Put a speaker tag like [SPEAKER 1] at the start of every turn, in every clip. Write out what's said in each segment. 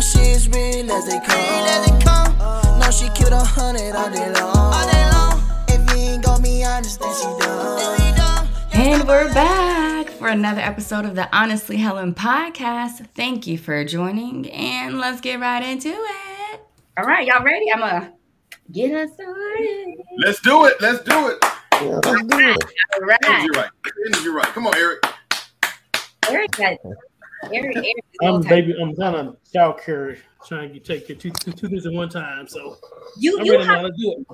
[SPEAKER 1] my shit's real as they come. No, she killed a hundred all day long. If you ain't got me honest, then she done.
[SPEAKER 2] And we're back for another episode of the Honestly Helen podcast. Thank you for joining, and let's get right into it. All right, y'all ready? I'm gonna get us started.
[SPEAKER 3] Let's do it. Let's do it.
[SPEAKER 4] Yeah, let's do it.
[SPEAKER 2] All right,
[SPEAKER 3] Energy right. Energy right. Come on, Eric.
[SPEAKER 2] Eric got Eric. Eric is
[SPEAKER 5] I'm
[SPEAKER 2] multi-
[SPEAKER 5] baby. I'm kind of child care, trying to take care two, two, two things at one time. So
[SPEAKER 2] You
[SPEAKER 5] I'm
[SPEAKER 2] you
[SPEAKER 5] ready
[SPEAKER 2] hop
[SPEAKER 5] now. Let's do it.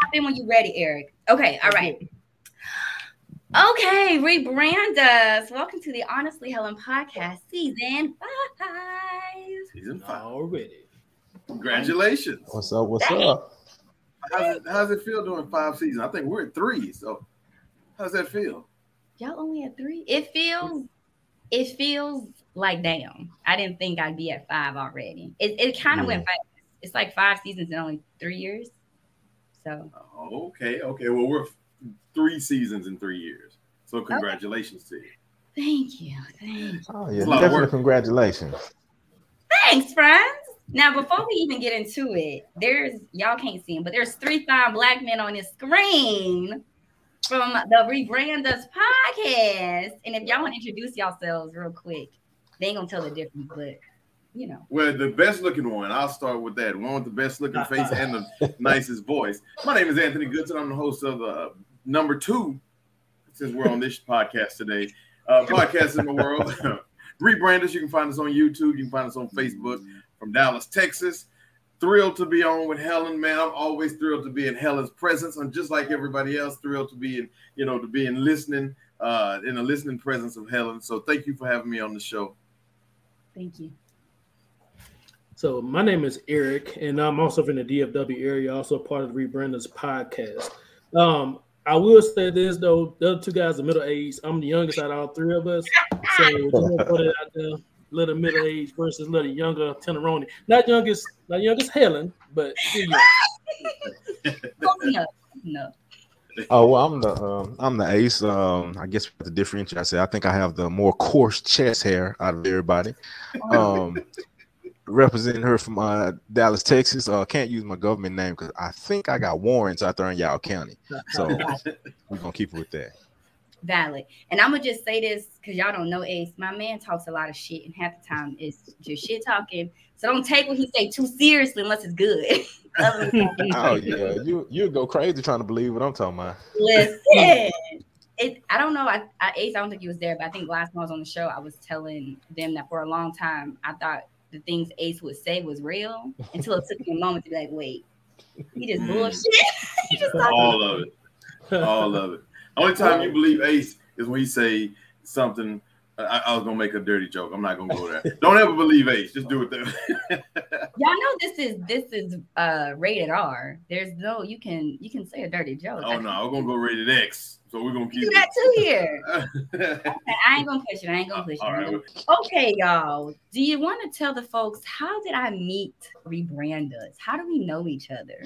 [SPEAKER 2] hop in when you're ready, Eric. Okay, all right. Okay, rebrand us. Welcome to the Honestly Helen podcast, season five.
[SPEAKER 3] Season five.
[SPEAKER 5] Already.
[SPEAKER 3] Congratulations.
[SPEAKER 4] What's up? What's
[SPEAKER 2] Thanks.
[SPEAKER 4] up?
[SPEAKER 3] How's it, how's it feel doing five seasons? I think we're at three. So, how's that feel?
[SPEAKER 2] Y'all only at three. It feels, it feels like damn. I didn't think I'd be at five already. It, it kind of went fast. It's like five seasons in only three years. So
[SPEAKER 3] okay. Okay. Well, we're three seasons in three years. So, congratulations to you.
[SPEAKER 2] thank you, thank you.
[SPEAKER 4] Oh yeah,
[SPEAKER 3] a lot of
[SPEAKER 4] definitely
[SPEAKER 3] work.
[SPEAKER 4] congratulations.
[SPEAKER 2] Thanks, friends. Now, before we even get into it, there's y'all can't see him, but there's three fine black men on this screen from the Rebrand Us podcast. And if y'all want to introduce yourselves real quick, they ain't gonna tell the difference, but you know.
[SPEAKER 3] Well, the best looking one, I'll start with that. One with the best looking face and the nicest voice. My name is Anthony Goodson. I'm the host of uh, number two, since we're on this podcast today. Uh, podcast in the world. Rebrand us. You can find us on YouTube. You can find us on Facebook from Dallas, Texas. Thrilled to be on with Helen, man. I'm always thrilled to be in Helen's presence. I'm just like everybody else, thrilled to be in, you know, to be in listening, uh, in the listening presence of Helen. So thank you for having me on the show.
[SPEAKER 2] Thank you.
[SPEAKER 5] So my name is Eric, and I'm also from the DFW area, also part of the Rebranders podcast. Um, I will say this though, the other two guys are middle aged. I'm the youngest out of all three of us. So you know, put it out there, little middle age versus little younger Teneroni. Not youngest, not youngest Helen, but.
[SPEAKER 2] Oh, no, no.
[SPEAKER 4] Oh well, I'm the um, I'm the ace. Um, I guess to differentiate, I say I think I have the more coarse chest hair out of everybody. Um, representing her from uh, Dallas, Texas. Uh, can't use my government name because I think I got warrants out there in Yao County. So we're gonna keep it with that.
[SPEAKER 2] Valid. And I'm gonna just say this because y'all don't know Ace. My man talks a lot of shit, and half the time it's just shit talking. So don't take what he say too seriously unless it's good. Other than that,
[SPEAKER 4] Oh yeah, you you go crazy trying to believe what I'm talking about.
[SPEAKER 2] Listen, it. I don't know. I, I Ace. I don't think he was there, but I think last time I was on the show, I was telling them that for a long time I thought the things Ace would say was real until it took me a moment to be like, wait, he just
[SPEAKER 3] Mm.
[SPEAKER 2] bullshit. he just.
[SPEAKER 3] All of it. All of it. Only time you believe Ace is when he say something. I, I was gonna make a dirty joke. I'm not gonna go there. Don't ever believe Ace. Just do it there.
[SPEAKER 2] Y'all know this is this is uh rated R. There's no you can you can say a dirty joke.
[SPEAKER 3] oh no, we're gonna go rated X. So we're gonna
[SPEAKER 2] do
[SPEAKER 3] keep
[SPEAKER 2] that too here. Okay, I ain't gonna push it. I ain't gonna push it.
[SPEAKER 3] All
[SPEAKER 2] I ain't
[SPEAKER 3] right.
[SPEAKER 2] gonna- Okay, y'all. Do you want to tell the folks how did I meet Rebrand Us? How do we know each other?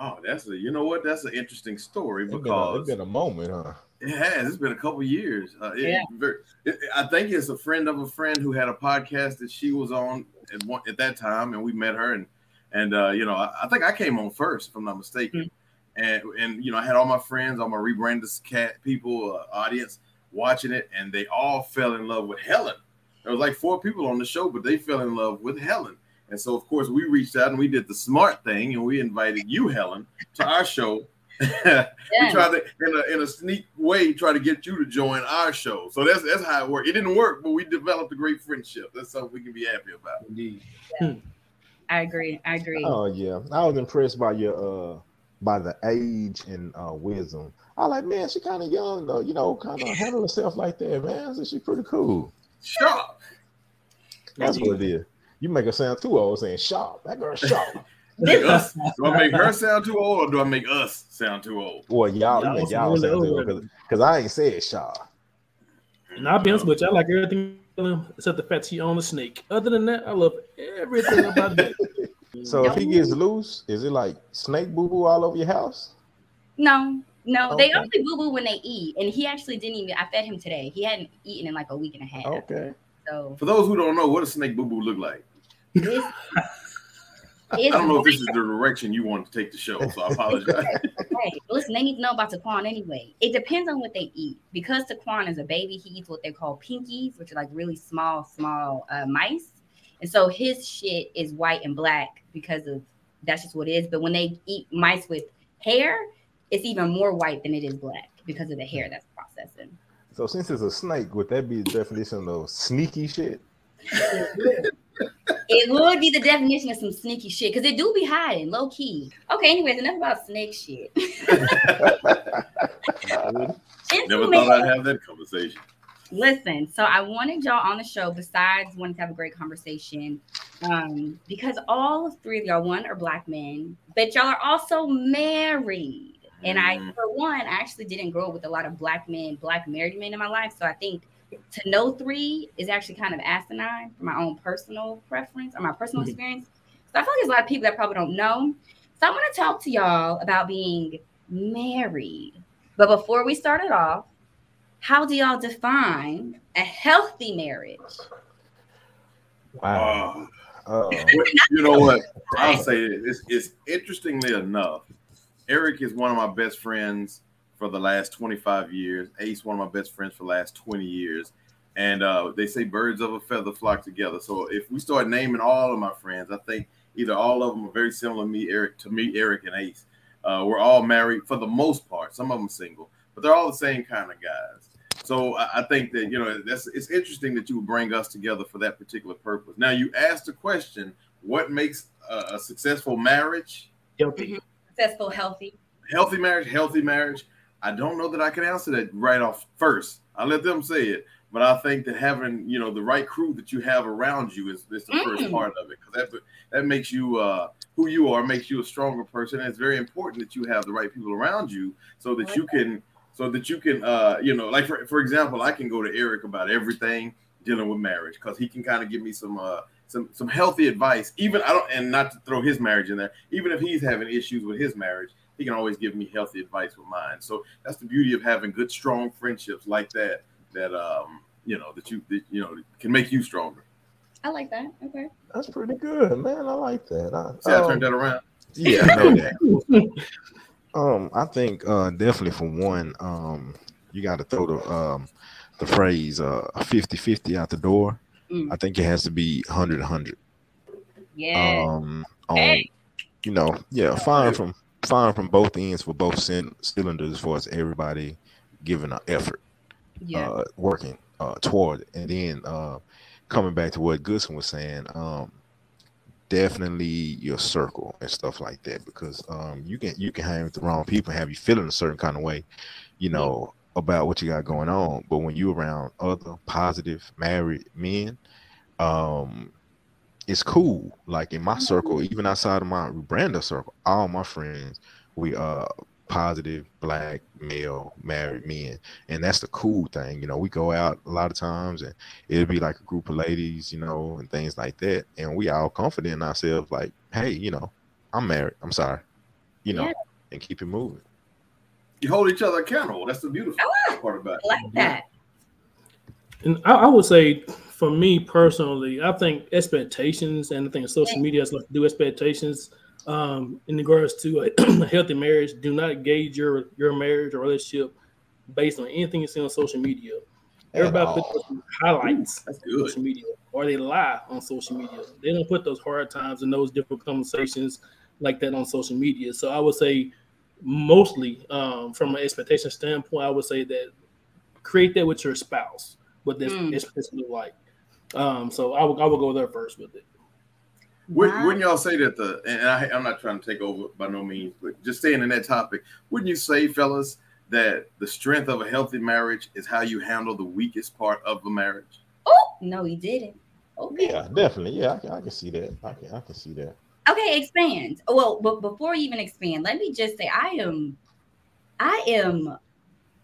[SPEAKER 3] Oh, that's a. You know what? That's an interesting story
[SPEAKER 4] It's been, a,
[SPEAKER 3] because
[SPEAKER 4] it's been a moment, huh?
[SPEAKER 3] It has. It's been a couple years. Uh, it,
[SPEAKER 2] Yeah.
[SPEAKER 3] ver- it- I think it's a friend of a friend who had a podcast that she was on at, one, at that time, and we met her. And and uh, you know, I, I think I came on first, if I'm not mistaken. And and you know, I had all my friends, all my rebranders cat people, uh, audience watching it, and they all fell in love with Helen. There was like four people on the show, but they fell in love with Helen. And so, of course, we reached out and we did the smart thing, and we invited you, Helen, to our show. we tried to in a in a sneak way try to get you to join our show. So that's that's how it worked. It didn't work, but we developed a great friendship. That's something we can be happy about.
[SPEAKER 5] Indeed.
[SPEAKER 2] I agree. I agree.
[SPEAKER 4] Oh yeah, I was impressed by your uh by the age and uh wisdom. I like, man, she kind of young though, you know, kind of handle herself like that, man. So she pretty cool.
[SPEAKER 3] Sharp.
[SPEAKER 4] That's what it is. You make her sound too old saying sharp. That girl sharp.
[SPEAKER 3] Make us, do I make her sound too old or do I make us sound too old?
[SPEAKER 4] Well, y'all,
[SPEAKER 5] Y'all
[SPEAKER 4] you make
[SPEAKER 5] some
[SPEAKER 4] y'all sound too
[SPEAKER 5] old.
[SPEAKER 4] old because I ain't said sharp.
[SPEAKER 5] And I'll be honest with you, I like everything except the fact she owned a snake. Other than that, I love everything about it.
[SPEAKER 4] So if he gets loose, is it like snake boo boo all over your house?
[SPEAKER 2] No, no, they only boo boo when they eat, and he actually didn't even. I fed him today. He hadn't eaten in like a week and a half.
[SPEAKER 4] Okay.
[SPEAKER 2] So
[SPEAKER 3] For those who don't know, what does snake boo boo look like?
[SPEAKER 2] This,
[SPEAKER 3] I don't know if this is the direction you want to take the show, so I apologize.
[SPEAKER 2] Right. Listen, they need to know about Taquan anyway. It depends on what they eat. Because Taquan is a baby, he eats what they call pinkies, which are like really small, small uh, mice. And so his shit is white and black because of that's just what it is. But when they eat mice with hair, it's even more white than it is black because of the hair that's processing.
[SPEAKER 4] So since it's a snake, would that be the definition of sneaky shit?
[SPEAKER 2] It would be the definition of some sneaky shit because it do be hiding low key. Okay, anyways, enough about snake shit.
[SPEAKER 3] Never thought I'd have that conversation.
[SPEAKER 2] Listen, so I wanted y'all on the show besides wanting to have a great conversation um, because all three of y'all, one, are black men, but y'all are also married. And I,
[SPEAKER 3] Mm.
[SPEAKER 2] for one, I actually didn't grow up with a lot of black men, black married men in my life. So I think to know three is actually kind of asinine for my own personal preference or my personal
[SPEAKER 5] Mhm.
[SPEAKER 2] experience. So I feel like there's a lot of people that probably don't know. So I want to talk to y'all about being married. But before we start it off, how do y'all define a healthy marriage?
[SPEAKER 4] Wow.
[SPEAKER 3] Uh,
[SPEAKER 4] Uh,
[SPEAKER 3] you know what? I'll say this. It's, it's interestingly enough, Eric is one of my best friends for the last 25 years. Ace, one of my best friends for the last 20 years. And uh, they say birds of a feather flock together. So if we start naming all of my friends, I think either all of them are very similar to me, Eric, to me, Eric and Ace. Uh, we're all married for the most part. Some of them single, but they're all the same kind of guys. So I, I think that you know that's it's interesting that you would bring us together for that particular purpose. Now you asked the question, what makes a, a successful marriage?
[SPEAKER 5] Healthy.
[SPEAKER 2] Successful, healthy.
[SPEAKER 3] Healthy marriage, healthy marriage. I don't know that I can answer that right off first. I let them say it, but I think that having you know the right crew that you have around you is, is the first
[SPEAKER 2] Mm.
[SPEAKER 3] part of it because that that makes you uh, who you are, makes you a stronger person. And it's very important that you have the right people around you so that you can so that you can uh, you know like for, for example, I can go to Eric about everything dealing with marriage because he can kind of give me some uh, some some healthy advice. Even I don't and not to throw his marriage in there. Even if he's having issues with his marriage, he can always give me healthy advice with mine. So that's the beauty of having good, strong friendships like that. That um, you know that you that, you know can make you stronger.
[SPEAKER 2] I like that. Okay.
[SPEAKER 4] that's pretty good, man. I like that. I,
[SPEAKER 3] See, I
[SPEAKER 4] um,
[SPEAKER 3] turned that around.
[SPEAKER 4] Yeah, I know that. Um, I think uh definitely for one, um, you got to throw the um the phrase uh 50-50 out the door.
[SPEAKER 2] Mm.
[SPEAKER 4] I think it has to be 100 100.
[SPEAKER 2] Yeah.
[SPEAKER 4] Um, on,
[SPEAKER 2] Hey.
[SPEAKER 4] you know, yeah, firing from firing from both ends for both cyn- cylinders as far as everybody giving an effort,
[SPEAKER 2] yeah.
[SPEAKER 4] uh, working uh toward it, and then uh coming back to what Goodson was saying, um, definitely your circle and stuff like that because um you can you can hang with the wrong people and have you feeling a certain kind of way you know about what you got going on. But when you're around other positive married men um it's cool like in my circle even outside of my Branda circle all my friends we are positive black male married men and that's the cool thing you know we go out a lot of times and it'll be like a group of ladies, you know, and things like that. And we all confident in ourselves, like, hey, you know, I'm married. I'm sorry, you know,
[SPEAKER 2] Yeah.
[SPEAKER 4] and keep it moving.
[SPEAKER 3] You hold each other accountable. That's the beautiful oh, part about
[SPEAKER 2] I
[SPEAKER 3] it.
[SPEAKER 2] like that.
[SPEAKER 5] And I, I would say, for me personally, I think expectations and I think social media has a to do expectations um, in regards to a healthy marriage. Do not gauge your your marriage or relationship based on anything you see on social media. Everybody
[SPEAKER 4] At
[SPEAKER 5] put those highlights
[SPEAKER 3] That's
[SPEAKER 5] on social media, or they lie on social media. They don't put those hard times and those difficult conversations like that on social media. So I would say, mostly um, from an expectation standpoint, I would say that create that with your spouse. What this
[SPEAKER 2] Mm.
[SPEAKER 5] expectation look like. Um, so I would I would go there first with it.
[SPEAKER 3] Wouldn't,
[SPEAKER 2] Wow.
[SPEAKER 3] wouldn't y'all say that the and I, I'm not trying to take over by no means, but just staying in that topic, wouldn't you say, fellas, that the strength of a healthy marriage is how you handle the weakest part of the marriage?
[SPEAKER 2] Oh no, he didn't. Okay.
[SPEAKER 4] Yeah, definitely. Yeah, I can, I can see that. I can I can see that.
[SPEAKER 2] Okay, expand. Well, but before you even expand, let me just say I am I am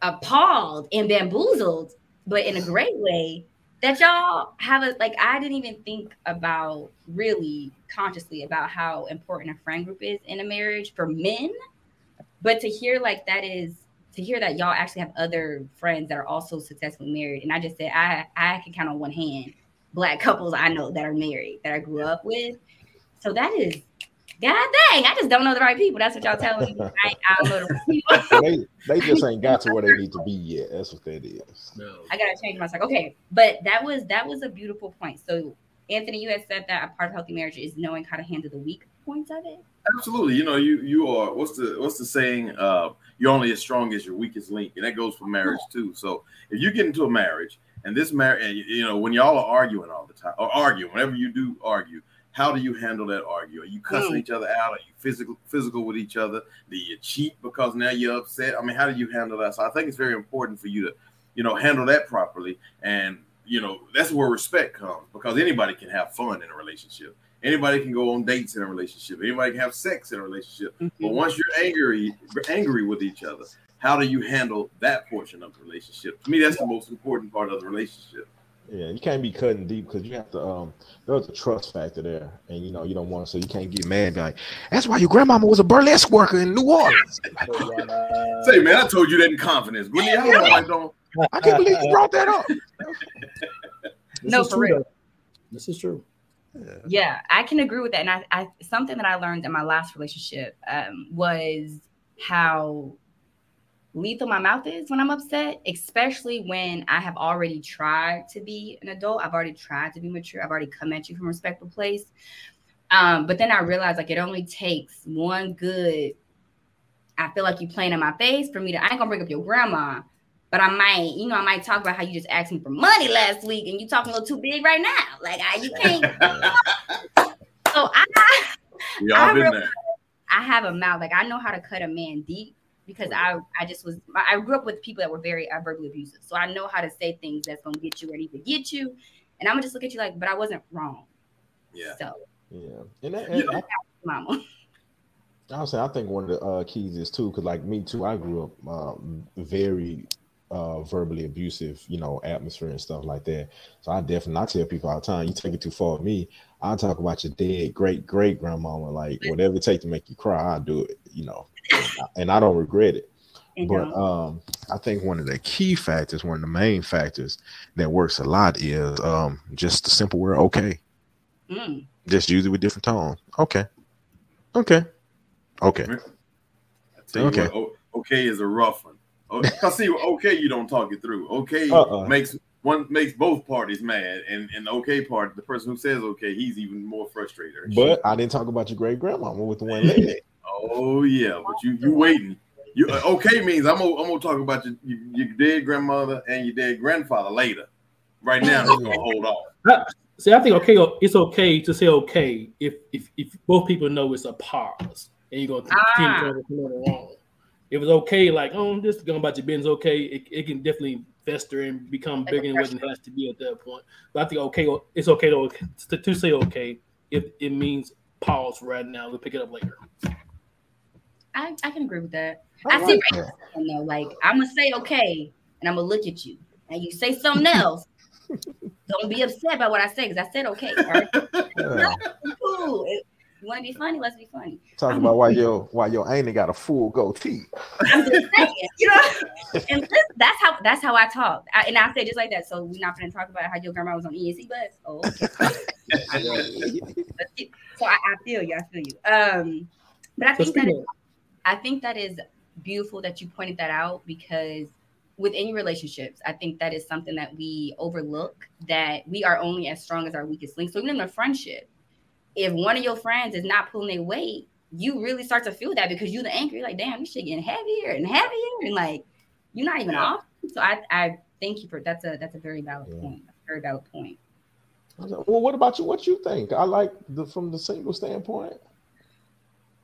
[SPEAKER 2] appalled and bamboozled, but in a great way, that y'all have a like I didn't even think about really consciously about how important a friend group is in a marriage for men. But to hear like that is to hear that y'all actually have other friends that are also successfully married. And I just said I I can count on one hand black couples I know that are married that I grew up with. So that is God dang, I just don't know the right people. That's what y'all telling me. I, I don't know the right people.
[SPEAKER 4] they, they just ain't got to where they need to be yet. That's what that is.
[SPEAKER 5] No.
[SPEAKER 2] I gotta change my cycle. Okay, but that was that was a beautiful point. So Anthony, you had said that a part of healthy marriage is knowing how to handle the weak points of it.
[SPEAKER 3] Absolutely. You know, you you are what's the what's the saying? Uh, you're only as strong as your weakest link, and that goes for marriage too. So if you get into a marriage and this marriage, and you know, when y'all are arguing all the time or arguing, whenever you do argue, how do you handle that argue? Are you cussing mm. each other out? Are you physical physical with each other? Do you cheat because now you're upset? I mean, how do you handle that? So I think it's very important for you to, you know, handle that properly. And you know, that's where respect comes because anybody can have fun in a relationship. Anybody can go on dates in a relationship. Anybody can have sex in a relationship. But mm-hmm. once you're angry, angry with each other, how do you handle that portion of the relationship? To me, that's the most important part of the relationship.
[SPEAKER 4] Yeah, you can't be cutting deep because you have to. Um, there's a trust factor there, and you know you don't want to. So you can't get mad. Be like, that's why your grandmama was a burlesque worker in New Orleans.
[SPEAKER 3] Say, man, I told you that in confidence. Whitney, I don't like don't.
[SPEAKER 4] I can't believe you brought that up.
[SPEAKER 2] No,
[SPEAKER 5] is
[SPEAKER 2] for
[SPEAKER 5] true,
[SPEAKER 2] real.
[SPEAKER 5] though. This is true.
[SPEAKER 2] Yeah, I can agree with that. And I, I something that I learned in my last relationship um, was how lethal my mouth is when I'm upset, especially when I have already tried to be an adult. I've already tried to be mature. I've already come at you from a respectful place. Um, but then I realized like it only takes one good. I feel like you playing in my face for me to. I ain't gonna bring up your grandma, but I might, you know, I might talk about how you just asked me for money last week and you talking a little too big right now. Like I, you can't. so I, I. I have a mouth. Like I know how to cut a man deep because I, I just was. I grew up with people that were very uh, verbally abusive, so I know how to say things that's gonna get you where it need to get you. And I'm gonna just look at you like, but I wasn't wrong.
[SPEAKER 3] Yeah.
[SPEAKER 2] So,
[SPEAKER 4] Yeah, and, that,
[SPEAKER 3] Yeah.
[SPEAKER 4] and I,
[SPEAKER 2] mama.
[SPEAKER 4] I was saying, I think one of the uh, keys is too, because like me too, I grew up um, very uh, verbally abusive, you know, atmosphere and stuff like that. So I definitely, I tell people all the time, you take it too far with me, I'll talk about your dead great great grandmama, like whatever it takes to make you cry, I'll do it, you know, and I, don't regret it.
[SPEAKER 2] And
[SPEAKER 4] But
[SPEAKER 2] um,
[SPEAKER 4] um, I think one of the key factors, one of the main factors that works a lot is um, just the simple word okay.
[SPEAKER 2] mm,
[SPEAKER 4] Just use it with different tone. Okay. Okay. Okay.
[SPEAKER 3] I tell you
[SPEAKER 4] Okay.
[SPEAKER 3] what, okay is a rough one. I see, okay, you don't talk it through. Okay
[SPEAKER 4] Uh-uh.
[SPEAKER 3] makes one makes both parties mad, and and the okay part, the person who says okay, he's even more frustrated.
[SPEAKER 4] But I didn't talk about your great grandmama with the one leg.
[SPEAKER 3] oh yeah, but you you waiting. You uh, okay means I'm gonna, I'm gonna talk about your, your your dead grandmother and your dead grandfather later. Right now, he's gonna hold off.
[SPEAKER 5] See, I think okay, it's okay to say okay if if, if both people know it's a pause and you're gonna
[SPEAKER 2] Ah.
[SPEAKER 5] continue to continue along. If was okay, like oh, I'm just going about your business, okay, it, it can definitely fester and become
[SPEAKER 2] Like
[SPEAKER 5] bigger than what it has to be at that point. But I think okay, it's okay to to, to say okay if it means pause right now. We'll pick it up later.
[SPEAKER 2] I, I can agree with that.
[SPEAKER 4] I
[SPEAKER 2] I, see
[SPEAKER 4] like
[SPEAKER 2] where
[SPEAKER 4] that.
[SPEAKER 2] you're though. Like I'm gonna say okay, and I'm gonna look at you, and you say something else. Don't be upset by what I say because I said okay. All right,
[SPEAKER 4] Yeah.
[SPEAKER 2] cool. It- you want to be funny? Let's be funny.
[SPEAKER 4] Talk about why your why your ain't got a full goatee.
[SPEAKER 2] I'm just saying, you know. And this, that's how that's how I talk, I, and I say just like that. So we're not going to talk about how your grandma was on ESC bus. Oh, okay. But so I, I feel you. I feel you. Um, but I think that I think that is beautiful that you pointed that out because within relationships, I think that is something that we overlook. That we are only as strong as our weakest link. So even in a friendship, if one of your friends is not pulling their weight, you really start to feel that because you're the anchor. You're like, damn, this shit getting heavier and heavier, and like you're not even off. So I, I thank you for that's a that's a very valid
[SPEAKER 4] Yeah.
[SPEAKER 2] point. Very valid point.
[SPEAKER 4] I was like, well, what about you? What you think? I like the from the single standpoint.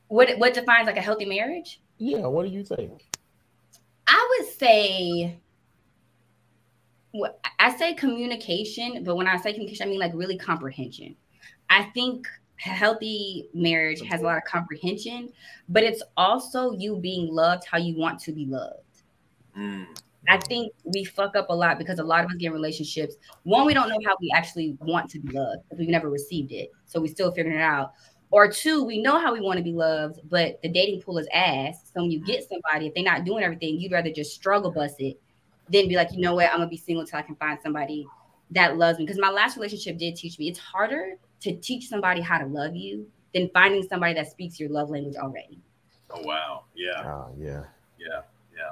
[SPEAKER 2] What what defines like a healthy marriage?
[SPEAKER 4] Yeah, what do you think?
[SPEAKER 2] I would say, I say communication, but when I say communication, I mean like really comprehension. I think a healthy marriage has a lot of comprehension, but it's also you being loved how you want to be loved.
[SPEAKER 3] Mm.
[SPEAKER 2] I think we fuck up a lot because a lot of us get in relationships. One, we don't know how we actually want to be loved because we've never received it. So we're still figuring it out. Or two, we know how we want to be loved, but the dating pool is ass. So when you get somebody, if they're not doing everything, you'd rather just struggle bust it than be like, you know what, I'm gonna be single until I can find somebody that loves me. Because my last relationship did teach me it's harder to teach somebody how to love you than finding somebody that speaks your love language already.
[SPEAKER 3] Oh wow, yeah,
[SPEAKER 4] Oh yeah.
[SPEAKER 3] yeah, yeah.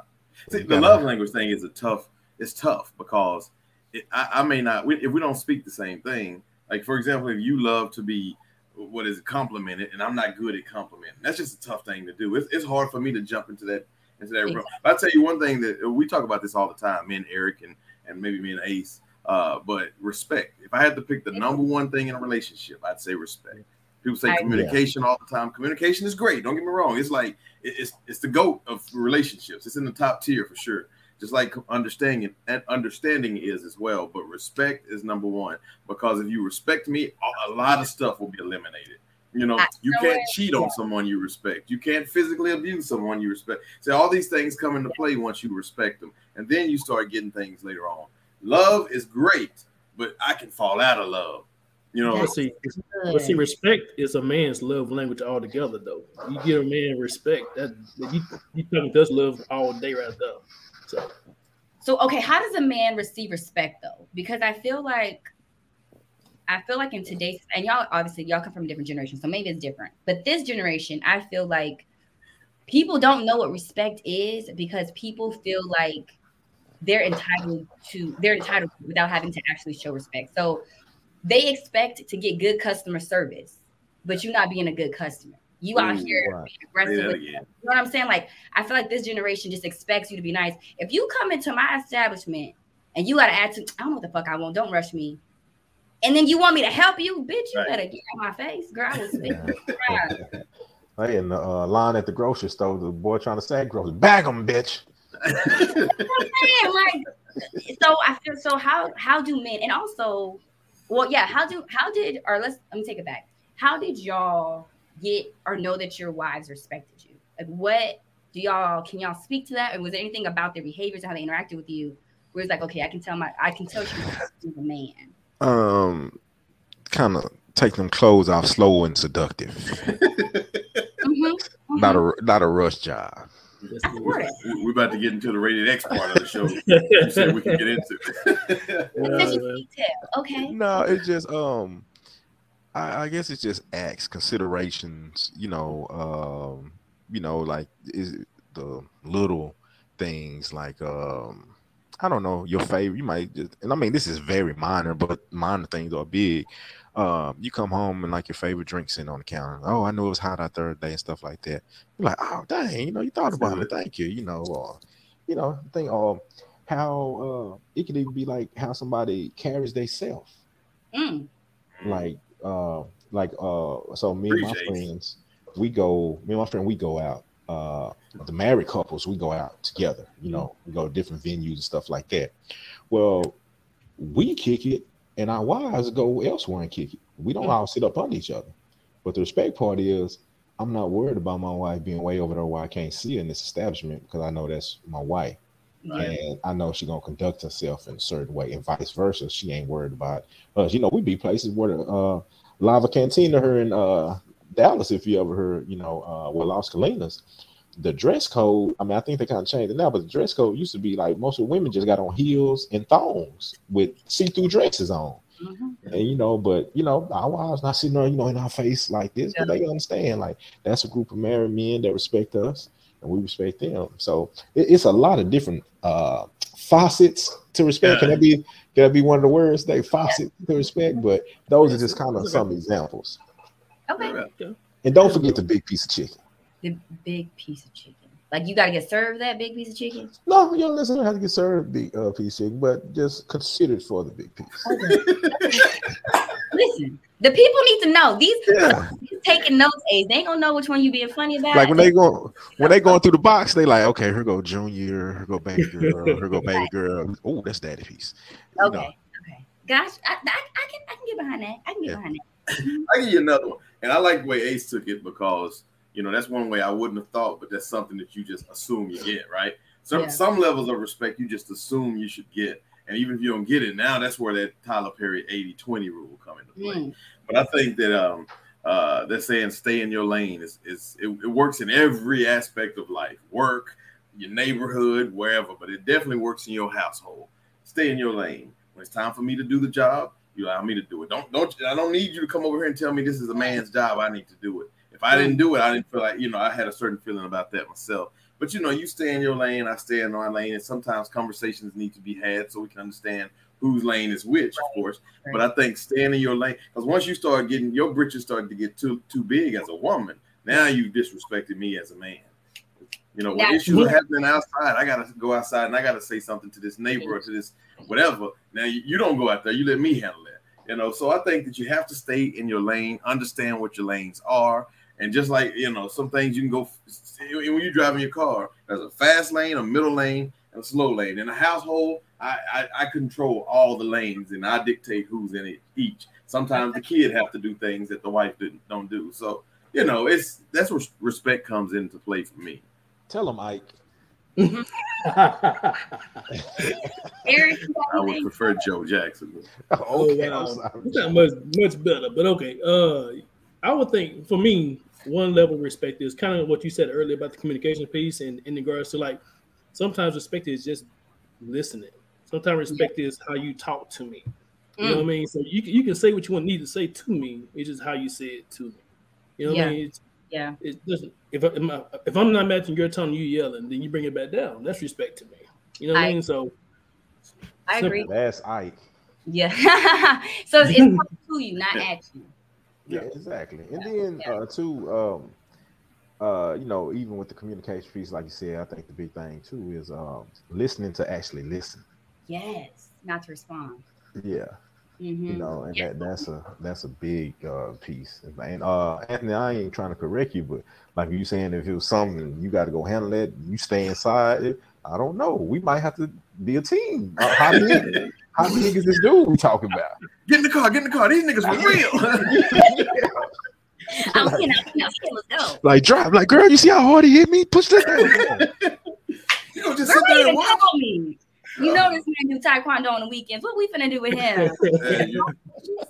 [SPEAKER 3] See, the
[SPEAKER 4] gotta-
[SPEAKER 3] love language thing is a tough. It's tough because it, I, I may not. We, if we don't speak the same thing, like for example, if you love to be what is complimented, and I'm not good at complimenting, that's just a tough thing to do. It's, it's hard for me to jump into that into that room. But I'll tell you one thing that we talk about this all the time, me and Eric and and maybe me and Ace. Uh, but respect. If I had to pick the number one thing in a relationship, I'd say respect. People say
[SPEAKER 2] I-
[SPEAKER 3] communication all the time. Communication is great. Don't get me wrong. It's like it- it's it's the goat of relationships. It's in the top tier for sure. Just like understanding and understanding is as well. But respect is number one because if you respect me, a- lot of stuff will be eliminated. You know, you can't cheat on someone you respect. You can't physically abuse someone you respect. So all these things come into play once you respect them, and then you start getting things later on. Love is great, but I can fall out of love. You know,
[SPEAKER 5] But see, but see, respect is a man's love language altogether. Though you give a man respect, that you you talking just love all day right there. So
[SPEAKER 2] So okay, how does a man receive respect though? Because I feel like I feel like in today's and y'all obviously y'all come from a different generation, so maybe it's different. But this generation, I feel like people don't know what respect is because people feel like they're entitled to they're entitled to without having to actually show respect. So they expect to get good customer service, but you're not being a good customer. You out
[SPEAKER 3] Ooh,
[SPEAKER 2] here
[SPEAKER 4] right.
[SPEAKER 2] being aggressive
[SPEAKER 3] that
[SPEAKER 2] with
[SPEAKER 3] again.
[SPEAKER 2] you know what I'm saying? Like, I feel like this generation just expects you to be nice. If you come into my establishment and you got to attitude, I don't know what the fuck I want. Don't rush me. And then you want me to help you, bitch. You
[SPEAKER 3] Right.
[SPEAKER 2] better get out my face, girl. I will spit. Right.
[SPEAKER 4] Hey, in the uh, line at the grocery store, the boy trying to sag groceries. Bag them, bitch.
[SPEAKER 2] Man, like, so I feel so. How how do men and also, well, yeah. How do how did or let's let me take it back. How did y'all get or know that your wives respected you? Like, what do y'all can y'all speak to that? And was there anything about their behaviors or how they interacted with you? Where it's like, okay, I can tell my I can tell she's a man.
[SPEAKER 4] Um, kind of take them clothes off slow and seductive.
[SPEAKER 2] Mhm,
[SPEAKER 4] Not
[SPEAKER 2] mhm.
[SPEAKER 4] a not a rush job.
[SPEAKER 5] That's
[SPEAKER 2] I support it.
[SPEAKER 3] We- We're about to get into the rated X part of the show. You said we can get into.
[SPEAKER 2] Attention to detail. Okay.
[SPEAKER 4] No, it's just um, I, I guess it's just acts, considerations. You know, um, you know, like is it the little things like um, I don't know your favorite. You might just, and I mean this is very minor, but minor things are big. Um, you come home and like your favorite drink sitting on the counter. Oh, I know it was hot out there today and stuff like that. You're like, oh dang, you know, you thought
[SPEAKER 3] That's
[SPEAKER 4] about me.
[SPEAKER 3] good.
[SPEAKER 4] Thank you. You know, or you know, think um how uh it could even be like how somebody carries themselves
[SPEAKER 2] Mm.
[SPEAKER 4] like uh like uh so me and my friends we go me and my friend we go out uh the married couples we go out together you know we go to different venues and stuff like that well we kick it and our wives go elsewhere and kick it we don't all sit up on each other but the respect part is i'm not worried about my wife being way over there where i can't see her in this establishment because i know that's my wife
[SPEAKER 2] Yeah.
[SPEAKER 4] and I know she's gonna conduct herself in a certain way, and vice versa. She ain't worried about us. You know, we be places where the uh, Lava Cantina here in uh, Dallas, if you ever heard, you know, uh, with Las Colinas, the dress code. I mean, I think they kind of changed it now, but the dress code used to be like most of the women just got on heels and thongs with see-through dresses on.
[SPEAKER 2] Mhm.
[SPEAKER 4] And you know, but you know, our wives not sitting there, you know, in our face like this, but they understand like that's a group of married men that respect us and we respect them. So it- it's a lot of different uh faucets to respect. Can that be can that be one of the words? They faucet to respect, but those are just kind of some examples.
[SPEAKER 2] Okay.
[SPEAKER 4] And don't forget the big piece of chicken.
[SPEAKER 2] The big piece of chicken. Like you gotta get served that big piece of chicken.
[SPEAKER 4] No, you don't necessarily have to get served big uh, piece of chicken, but just consider it for the big piece.
[SPEAKER 2] Listen, the people need to know. These
[SPEAKER 4] Yeah.
[SPEAKER 2] these taking notes, Ace. They ain't gonna know which one you being funny about.
[SPEAKER 4] Like when they go when they going through the box, they like, okay, here go junior, here go baby girl, here go baby girl. Oh, that's daddy piece. You
[SPEAKER 2] okay,
[SPEAKER 4] know,
[SPEAKER 2] okay. Gosh, I, I, I can I can get behind that. I can get
[SPEAKER 4] Yeah.
[SPEAKER 2] behind that.
[SPEAKER 3] I give you another one, and I like the way Ace took it because you know that's one way I wouldn't have thought, but that's something that you just assume you get, right? Some
[SPEAKER 2] Yeah.
[SPEAKER 3] some levels of respect you just assume you should get, and even if you don't get it now, that's where that Tyler Perry 80-20 rule will come into play.
[SPEAKER 2] Mm.
[SPEAKER 3] But I think that um uh they're saying stay in your lane is is it, it works in every aspect of life, work, your neighborhood, wherever, but it definitely works in your household. Stay in your lane. When it's time for me to do the job, you allow me to do it. Don't don't I don't need you to come over here and tell me this is a man's job. I need to do it. If I didn't do it, I didn't feel like you know I had a certain feeling about that myself. But you know, you stay in your lane, I stay in my lane, and sometimes conversations need to be had so we can understand whose lane is which, of course. But I think staying in your lane, because once you start getting your britches start to get too too big as a woman, now you've disrespected me as a man. You know, when
[SPEAKER 2] That's-
[SPEAKER 3] issues are happening outside, I gotta go outside and I gotta say something to this neighbor or to this whatever. Now you, you don't go out there, you let me handle it. You know, so I think that you have to stay in your lane, understand what your lanes are, and just like you know, some things you can go when you're driving your car. There's a fast lane, a middle lane, and a slow lane. In a household, I, I I control all the lanes and I dictate who's in it each. Sometimes the kid have to do things that the wife didn't don't do. So you know, it's that's where respect comes into play for me.
[SPEAKER 4] Tell him, Ike.
[SPEAKER 2] Eric,
[SPEAKER 3] I would prefer Joe Jackson.
[SPEAKER 5] Oh,
[SPEAKER 4] okay,
[SPEAKER 5] wow.
[SPEAKER 4] I'm sorry.
[SPEAKER 5] Not much much better, but okay. Uh, I would think for me, one level of respect is kind of what you said earlier about the communication piece, and in regards to like sometimes respect is just listening. Sometimes respect is how you talk to me. You know what I mm. mean? So you can- you can say what you want need to say to me. It's just how you say it to me. You know what
[SPEAKER 2] Yeah.
[SPEAKER 5] I mean? It's,
[SPEAKER 2] Yeah.
[SPEAKER 5] it doesn't. If I, if I- if I'm not matching your tone, you yelling, then you bring it back down. That's respect to me. You know what I,
[SPEAKER 2] I-
[SPEAKER 5] mean? So
[SPEAKER 2] I agree.
[SPEAKER 4] That's Ike.
[SPEAKER 2] Yeah. so it's, it's to you, not at you.
[SPEAKER 4] Yeah, exactly. And then uh too, um uh, you know, even with the communication piece, like you said, I think the big thing too is um listening to actually listen.
[SPEAKER 2] Yes. Not to respond.
[SPEAKER 4] Yeah.
[SPEAKER 2] Mhm.
[SPEAKER 4] you know, and
[SPEAKER 2] Yeah.
[SPEAKER 4] that that's a that's a big uh piece. And uh Anthony, I ain't trying to correct you, but like you saying if it was something you got to go handle it, you stay inside. I don't know. We might have to be a team. Uh, how big? how big is this dude we talking about?
[SPEAKER 3] Get in the car, get in the car. These niggas for real.
[SPEAKER 2] I'm you know, you know, let's go.
[SPEAKER 4] Like drive, like girl, you see how hard he hit me? Push that down.
[SPEAKER 3] you gonna just
[SPEAKER 2] Girl,
[SPEAKER 3] sit there and watch?
[SPEAKER 2] me. You know this man do taekwondo on the weekends. What we finna do with him?
[SPEAKER 3] Hey, you,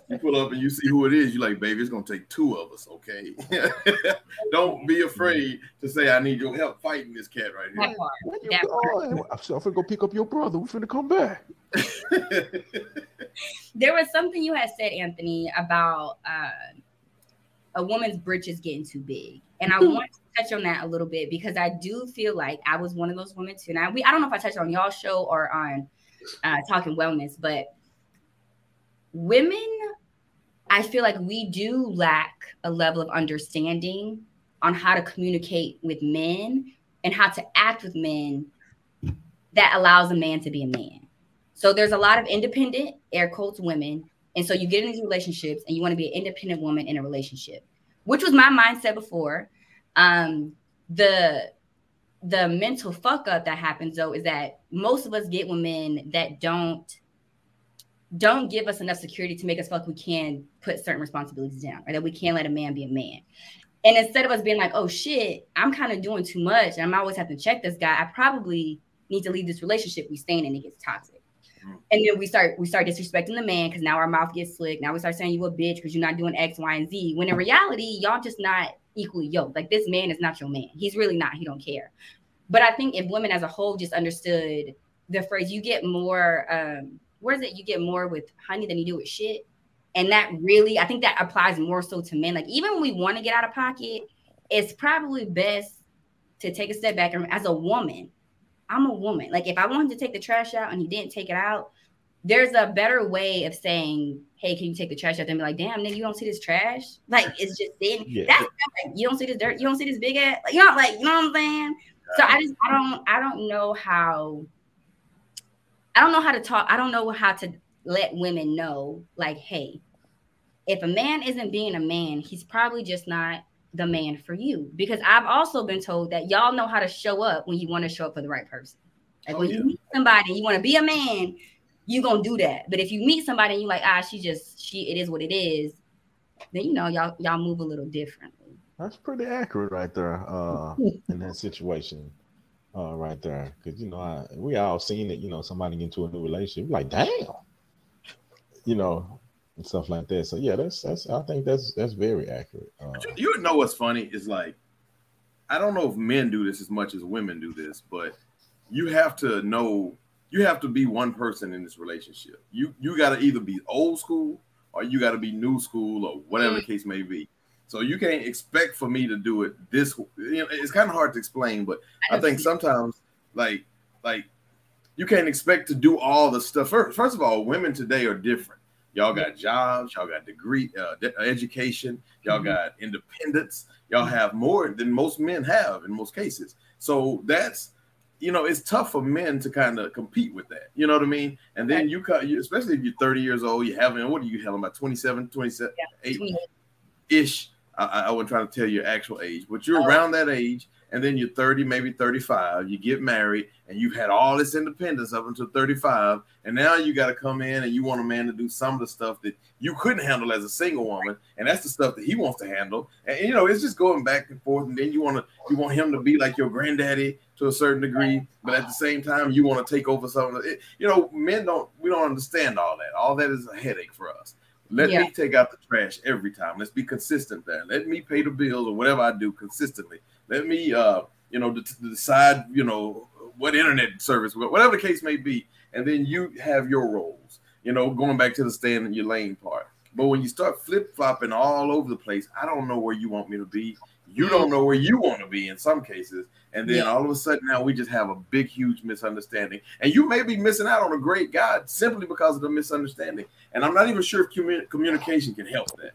[SPEAKER 3] you pull up and you see who it is. You like, baby, it's gonna take two of us, okay? Don't be afraid to say I need your help fighting this cat right
[SPEAKER 2] That part.
[SPEAKER 4] Where you
[SPEAKER 2] That
[SPEAKER 4] going? I'm finna go pick up your brother. We're finna come back.
[SPEAKER 2] There was something you had said, Anthony, about uh, a woman's britches getting too big, and I want to touch on that a little bit because I do feel like I was one of those women too. Now, we I don't know if I touched on y'all show or on uh, Talking Wellness, but women, I feel like we do lack a level of understanding on how to communicate with men and how to act with men that allows a man to be a man. So there's a lot of independent air quotes women. And so you get in these relationships and you want to be an independent woman in a relationship, which was my mindset before. Um, the the mental fuck up that happens though is that most of us get with men that don't don't give us enough security to make us feel like we can put certain responsibilities down or that we can't let a man be a man. And instead of us being like, oh shit, I'm kind of doing too much and I'm always having to check this guy, I probably need to leave this relationship we staying in. It gets toxic. And then we start we start disrespecting the man because now our mouth gets slick. Now we start saying you a bitch because you're not doing X, Y, and Z. When in reality, y'all just not equally yoked. Like this man is not your man. He's really not. He don't care. But I think if women as a whole just understood the phrase, you get more. um Where is it? You get more with honey than you do with shit. And that really, I think that applies more so to men. Like even when we want to get out of pocket, it's probably best to take a step back and as a woman I'm a woman. Like if I wanted to take the trash out and he didn't take it out, there's a better way of saying, "Hey, can you take the trash out?" Than be like, "Damn, nigga, you don't see this trash? Like it's just sitting.
[SPEAKER 4] Yeah.
[SPEAKER 2] That's like, you don't see this dirt. You don't see this big ass. Like, you know, like you know what I'm saying? So I just I don't I don't know how. I don't know how to talk. I don't know how to let women know, like, hey, if a man isn't being a man, he's probably just not the man for you. Because I've also been told that y'all know how to show up when you want to show up for the right person. Like
[SPEAKER 3] Oh,
[SPEAKER 2] when
[SPEAKER 3] yeah.
[SPEAKER 2] you meet somebody you want to be a man, you gonna do that. But if you meet somebody and you like, ah, she just she it is what it is, then you know y'all y'all move a little differently.
[SPEAKER 4] That's pretty accurate right there, uh, in that situation, uh, right there. Because you know, I, we all seen it. You know, somebody into a new relationship, like, damn, you know, and stuff like that. So yeah, that's that's. I think that's that's very accurate. Uh,
[SPEAKER 3] You would know what's funny is like, I don't know if men do this as much as women do this, but you have to know you have to be one person in this relationship. You you got to either be old school or you got to be new school or whatever the case may be. So you can't expect for me to do it this. You know, it's kind of hard to explain, but I think sometimes like like you can't expect to do all the stuff. First, first of all, women today are different. Y'all got jobs, y'all got degree, uh, de- education, y'all
[SPEAKER 2] Mhm.
[SPEAKER 3] got independence, y'all have more than most men have in most cases. So that's you know, it's tough for men to kind of compete with that. You know what I mean? And then you cut, especially if you're 30 years old, you haven't, what are you having about 27, 27, eight ish. I, I wasn't trying to tell your actual age, but you're
[SPEAKER 2] Oh.
[SPEAKER 3] around that age, and then you're 30, maybe 35. You get married, and you've had all this independence up until 35, and now you got to come in and you want a man to do some of the stuff that you couldn't handle as a single woman, and that's the stuff that he wants to handle. And, you know, it's just going back and forth, and then you want to you want him to be like your granddaddy to a certain degree, but at the same time, you want to take over some of it. You know, men don't we don't understand all that. All that is a headache for us. Let
[SPEAKER 2] Yeah.
[SPEAKER 3] me take out the trash every time. Let's be consistent there. Let me pay the bills or whatever I do consistently. Let me, uh, you know, d- decide, you know, what internet service, whatever the case may be, and then you have your roles. You know, going back to the stand in your lane part. But when you start flip flopping all over the place, I don't know where you want me to be. You don't know where you want to be in some cases, and then
[SPEAKER 2] Yeah.
[SPEAKER 3] all of a sudden now we just have a big, huge misunderstanding, and you may be missing out on a great guy simply because of the misunderstanding. And I'm not even sure if commu- communication can help that.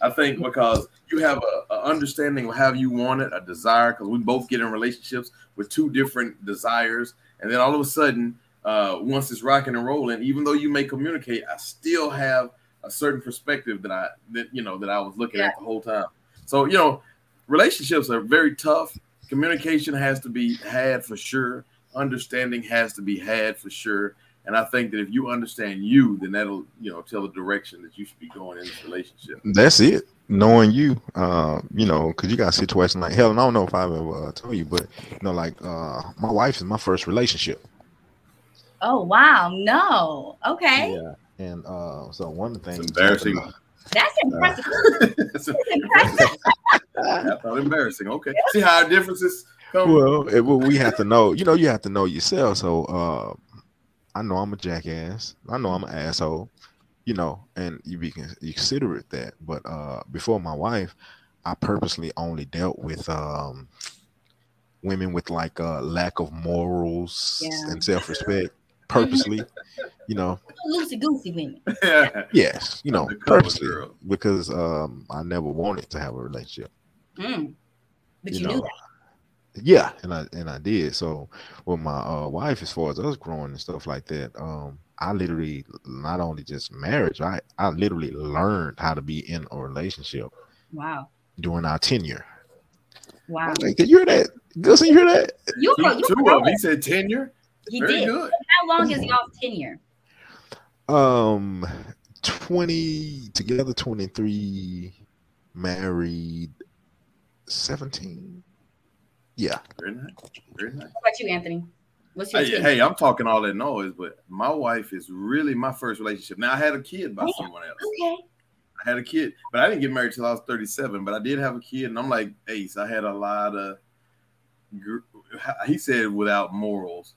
[SPEAKER 3] I think because you have a, a understanding of how you want it, a desire, because we both get in relationships with two different desires, and then all of a sudden, uh, once it's rocking and rolling, even though you may communicate, I still have a certain perspective that I that you know that I was looking at the whole time. So you know, relationships are very tough. Communication has to be had for sure. Understanding has to be had for sure. And I think that if you understand you, then that'll you know tell the direction that you should be going in this relationship.
[SPEAKER 4] That's it. Knowing you, uh, you know, because you got a situation like hell. And I don't know if I've ever uh, told you, but you know, like uh, my wife is my first relationship.
[SPEAKER 2] Oh wow, no. Okay.
[SPEAKER 4] Yeah, and uh, so one of the things
[SPEAKER 3] It's embarrassing.
[SPEAKER 2] That's impressive. That's impressive.
[SPEAKER 3] That's not embarrassing. Okay. See how our differences come.
[SPEAKER 4] well, it, well, we have to know. You know, you have to know yourself. So uh, I know I'm a jackass. I know I'm an asshole. You know, and you be con- you considerate that. But uh, before my wife, I purposely only dealt with um, women with like a lack of morals
[SPEAKER 2] Yeah.
[SPEAKER 4] and self respect. Purposely, you know,
[SPEAKER 2] Loosey goosey women.
[SPEAKER 4] Yes, you know, purposely,
[SPEAKER 3] girl.
[SPEAKER 4] because um, I never wanted to have a relationship.
[SPEAKER 2] Mm. But you,
[SPEAKER 4] you
[SPEAKER 2] knew that.
[SPEAKER 4] Yeah, and I and I did. So with my uh, wife, as far as us growing and stuff like that, um, I literally not only just marriage, I I literally learned how to be in a relationship
[SPEAKER 2] Wow.
[SPEAKER 4] during our tenure.
[SPEAKER 2] Wow.
[SPEAKER 4] Like, can you hear that? Gussie, you hear that?
[SPEAKER 2] You,
[SPEAKER 3] Two,
[SPEAKER 2] you
[SPEAKER 3] two of them. He said tenure.
[SPEAKER 2] He
[SPEAKER 3] Very
[SPEAKER 2] did.
[SPEAKER 3] good.
[SPEAKER 2] How long is y'all's tenure?
[SPEAKER 4] Um, twenty together, twenty three, married, seventeen. Yeah,
[SPEAKER 3] Very nice. Very nice.
[SPEAKER 2] What about you, Anthony? What's your
[SPEAKER 3] Hey,
[SPEAKER 2] tenure?
[SPEAKER 3] hey, I'm talking all that noise, but my wife is really my first relationship. Now I had a kid by
[SPEAKER 2] Yeah.
[SPEAKER 3] someone else.
[SPEAKER 2] Okay.
[SPEAKER 3] I had a kid, but I didn't get married till I was 37. But I did have a kid, and I'm like Ace. I had a lot of. gr- He said without morals.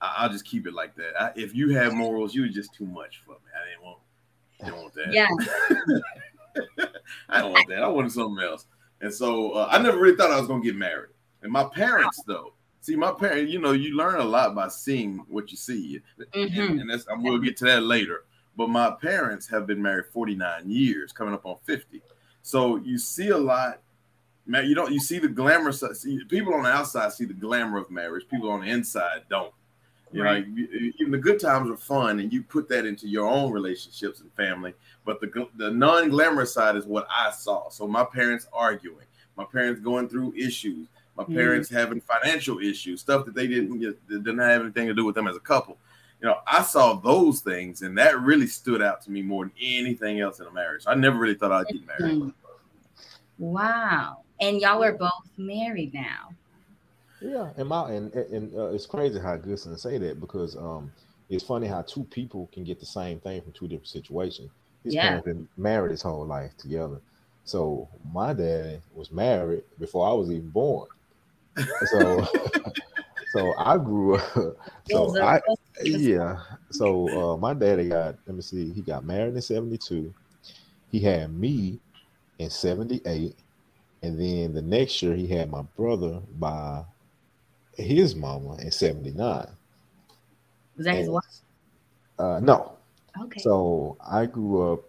[SPEAKER 3] I- I'll just keep it like that. I, if you had morals, you were just too much for me. I didn't want. Didn't want that.
[SPEAKER 2] Yeah.
[SPEAKER 3] I don't want that. I wanted something else. And so uh, I never really thought I was gonna get married. And my parents, though, see, my parents, you know, you learn a lot by seeing what you see,
[SPEAKER 2] Mhm.
[SPEAKER 3] and, and that's and we'll get to that later. But my parents have been married 49 years, coming up on 50. So you see a lot. Man, you don't. You see the glamour side. See, people on the outside see the glamour of marriage. People on the inside don't. You
[SPEAKER 2] Right.
[SPEAKER 3] know, even the good times are fun, and you put that into your own relationships and family. But the the non glamorous side is what I saw. So my parents arguing, my parents going through issues, my
[SPEAKER 2] Mhm.
[SPEAKER 3] parents having financial issues, stuff that they didn't that didn't have anything to do with them as a couple. You know, I saw those things, and that really stood out to me more than anything else in a marriage. I never really thought I'd get married.
[SPEAKER 2] Mhm. Wow. And y'all are both married now.
[SPEAKER 4] Yeah, and my and and uh, it's crazy how Goodson say that because um it's funny how two people can get the same thing from two different situations. His
[SPEAKER 2] Yeah.
[SPEAKER 4] parents been married his whole life together. So my dad was married before I was even born. So so I grew up so I Yeah. So uh, my daddy got. Let me see. He got married in '72. He had me in '78, and then the next year he had my brother by his mama in '79.
[SPEAKER 2] Was that his wife?
[SPEAKER 4] Uh, no.
[SPEAKER 2] Okay.
[SPEAKER 4] So I grew up,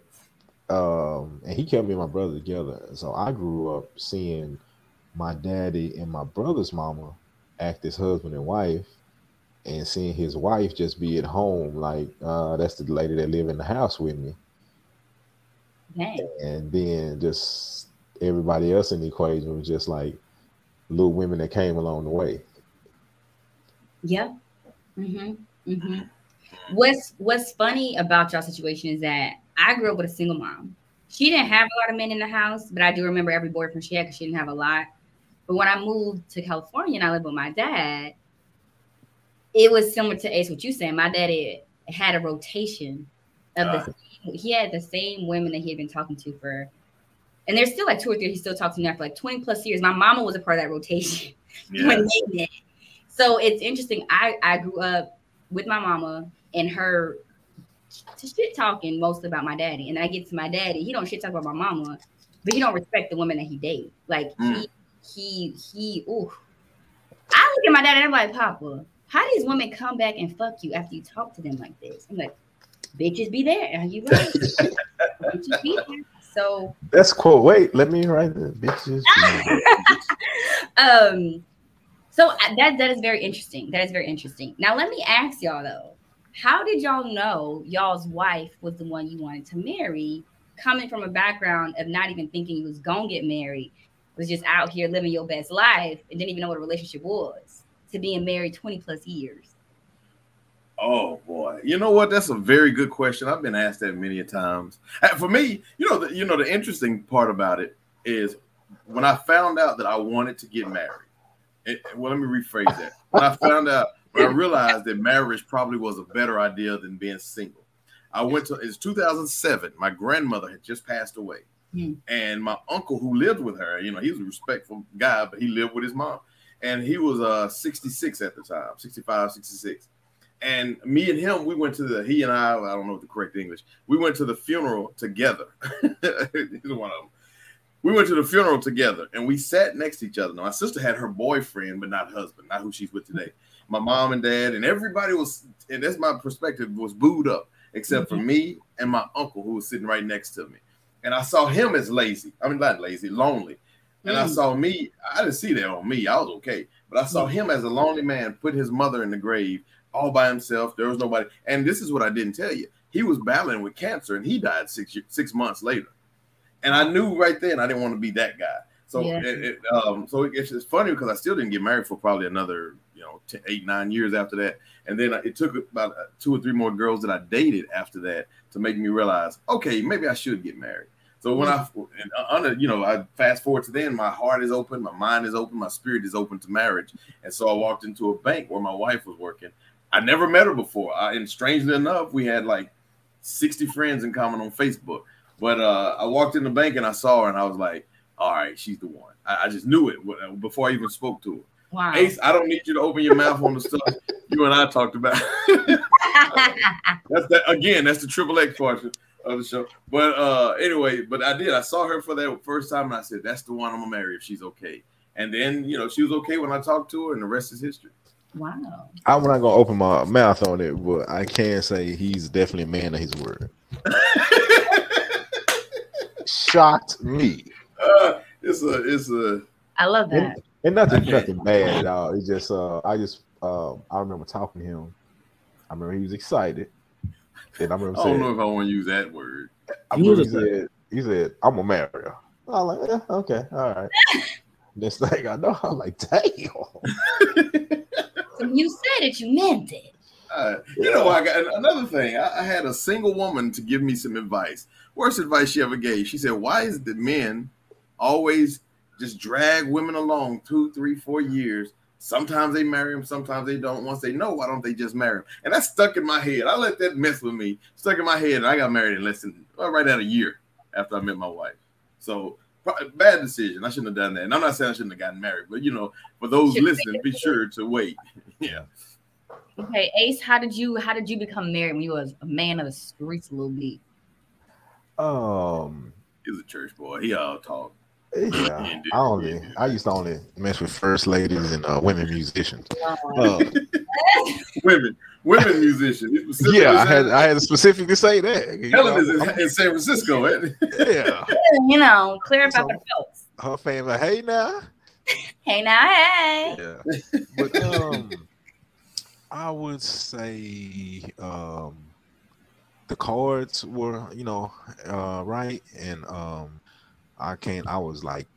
[SPEAKER 4] um, and he kept me and my brother together. So I grew up seeing my daddy and my brother's mama act as husband and wife, and seeing his wife just be at home, like uh, that's the lady that live in the house with me,
[SPEAKER 2] Dang.
[SPEAKER 4] and then just everybody else in the equation was just like little women that came along the way.
[SPEAKER 2] Yep. Mm-hmm. Mm-hmm. What's What's funny about y'all situation is that I grew up with a single mom. She didn't have a lot of men in the house, but I do remember every boyfriend she had because she didn't have a lot. But when I moved to California and I lived with my dad, it was similar to Ace what you saying. My daddy had a rotation of the same, he had the same women that he had been talking to for and there's still like two or three he still talks to now for like 20 plus years. My mama was a part of that rotation met. So it's interesting. I I grew up with my mama and her shit talking most about my daddy. And I get to my daddy, he don't shit talk about my mama, but he don't respect the women that he date. Like
[SPEAKER 3] Mm.
[SPEAKER 2] he he he ooh. I look at my dad and I'm like, Papa, how these women come back and fuck you after you talk to them like this? I'm like, bitches be there. Are you right? bitches be there. So
[SPEAKER 4] That's quote. Wait, let me write the bitches.
[SPEAKER 2] um so uh, that that is very interesting that is very interesting now let me ask y'all though how did y'all know y'all's wife was the one you wanted to marry coming from a background of not even thinking you was gonna get married was just out here living your best life and didn't even know what a relationship was to being married 20 plus years
[SPEAKER 3] Oh boy, you know what? That's a very good question. I've been asked that many a times. Uh, For me, you know, the, you know, the interesting part about it is when I found out that I wanted to get married. It, well, let me rephrase that. When I found out, when I realized that marriage probably was a better idea than being single. I went to it's 2007. My grandmother had just passed away,
[SPEAKER 2] Hmm.
[SPEAKER 3] and my uncle who lived with her, you know, he was a respectful guy, but he lived with his mom, and he was uh 66 at the time, 65, 66 and me and him, we went to the he and I, I don't know the correct English. We went to the funeral together. He's one of them. We went to the funeral together, and we sat next to each other. Now, my sister had her boyfriend, but not husband, not who she's with today. My mom and dad, and everybody was, and that's my perspective, was booed up, except for me and my uncle who was sitting right next to me. And I saw him as lazy. I mean, not lazy, lonely. And I
[SPEAKER 2] Mm.
[SPEAKER 3] saw me, I didn't see that on me. I was okay. But I saw him as a lonely man put his mother in the grave all by himself. There was nobody. And this is what I didn't tell you. He was battling with cancer and he died six six months later. And I knew right then I didn't want to be that guy. So
[SPEAKER 2] Yeah.
[SPEAKER 3] it, it, um, so it's just funny because I still didn't get married for probably another you know t- eight nine years after that. And then it took about uh, two or three more girls that I dated after that to make me realize, okay, maybe I should get married. So when I and uh, under you know I fast forward to then, my heart is open, my mind is open, my spirit is open to marriage, and so I walked into a bank where my wife was working. I never met her before, I, and strangely enough, we had like sixty friends in common on Facebook. But uh, I walked in the bank and I saw her, and I was like, "All right, she's the one." I, I just knew it before I even spoke to her.
[SPEAKER 2] wow
[SPEAKER 3] Ace, I don't need you to open your mouth on the stuff you and I talked about. that's that again. That's the triple X portion of the show. But uh, anyway, but I did. I saw her for that first time, and I said, "That's the one I'm gonna marry if she's okay." And then you know she was okay when I talked to her, and the rest is history.
[SPEAKER 2] wow
[SPEAKER 4] I'm not gonna open my mouth on it, but I can say he's definitely a man of his word. Shocked me,
[SPEAKER 3] Uh, it's a, it's a.
[SPEAKER 2] i love that
[SPEAKER 4] and nothing,
[SPEAKER 3] Okay.
[SPEAKER 4] nothing bad at all. It's just, uh, I just, uh, I remember talking to him. I remember he was excited, and I remember
[SPEAKER 3] I don't know if I want to use that word.
[SPEAKER 4] I
[SPEAKER 5] He
[SPEAKER 4] remember
[SPEAKER 5] was
[SPEAKER 4] he said, he said, I'm gonna marry her. I was like, yeah, okay, all right. Next thing I know, I'm like, damn.
[SPEAKER 2] so you said it you meant it
[SPEAKER 3] Uh, you know, I got another thing. I, I had a single woman to give me some advice. Worst advice she ever gave. She said, "Why is the men always just drag women along two, three, four years? Sometimes they marry them, sometimes they don't. Once they know, why don't they just marry them?" And that stuck in my head. I let that mess with me. Stuck in my head, and I got married in less than well, right at a year after I met my wife. So bad decision. I shouldn't have done that. And I'm not saying I shouldn't have gotten married, but you know, for those
[SPEAKER 2] Should've
[SPEAKER 3] listening, be sure to wait. yeah.
[SPEAKER 2] Okay, Ace, how did you how did you become married when you was a man of the streets a little bit?
[SPEAKER 4] Um,
[SPEAKER 3] he was a church boy. He all talk.
[SPEAKER 4] Yeah, I only I used to only mess with first ladies and uh, women musicians. Uh,
[SPEAKER 3] Women, women musicians.
[SPEAKER 4] Yeah, I had I had to specifically say that.
[SPEAKER 3] Helen
[SPEAKER 4] know.
[SPEAKER 3] is in, in San Francisco.
[SPEAKER 4] yeah,
[SPEAKER 2] you know, clear about
[SPEAKER 4] So-
[SPEAKER 2] the folks.
[SPEAKER 4] her family. Hey now.
[SPEAKER 2] Hey now, hey.
[SPEAKER 4] Yeah, but um, I would say um, the cards were you know uh right, and um, I can't. I was like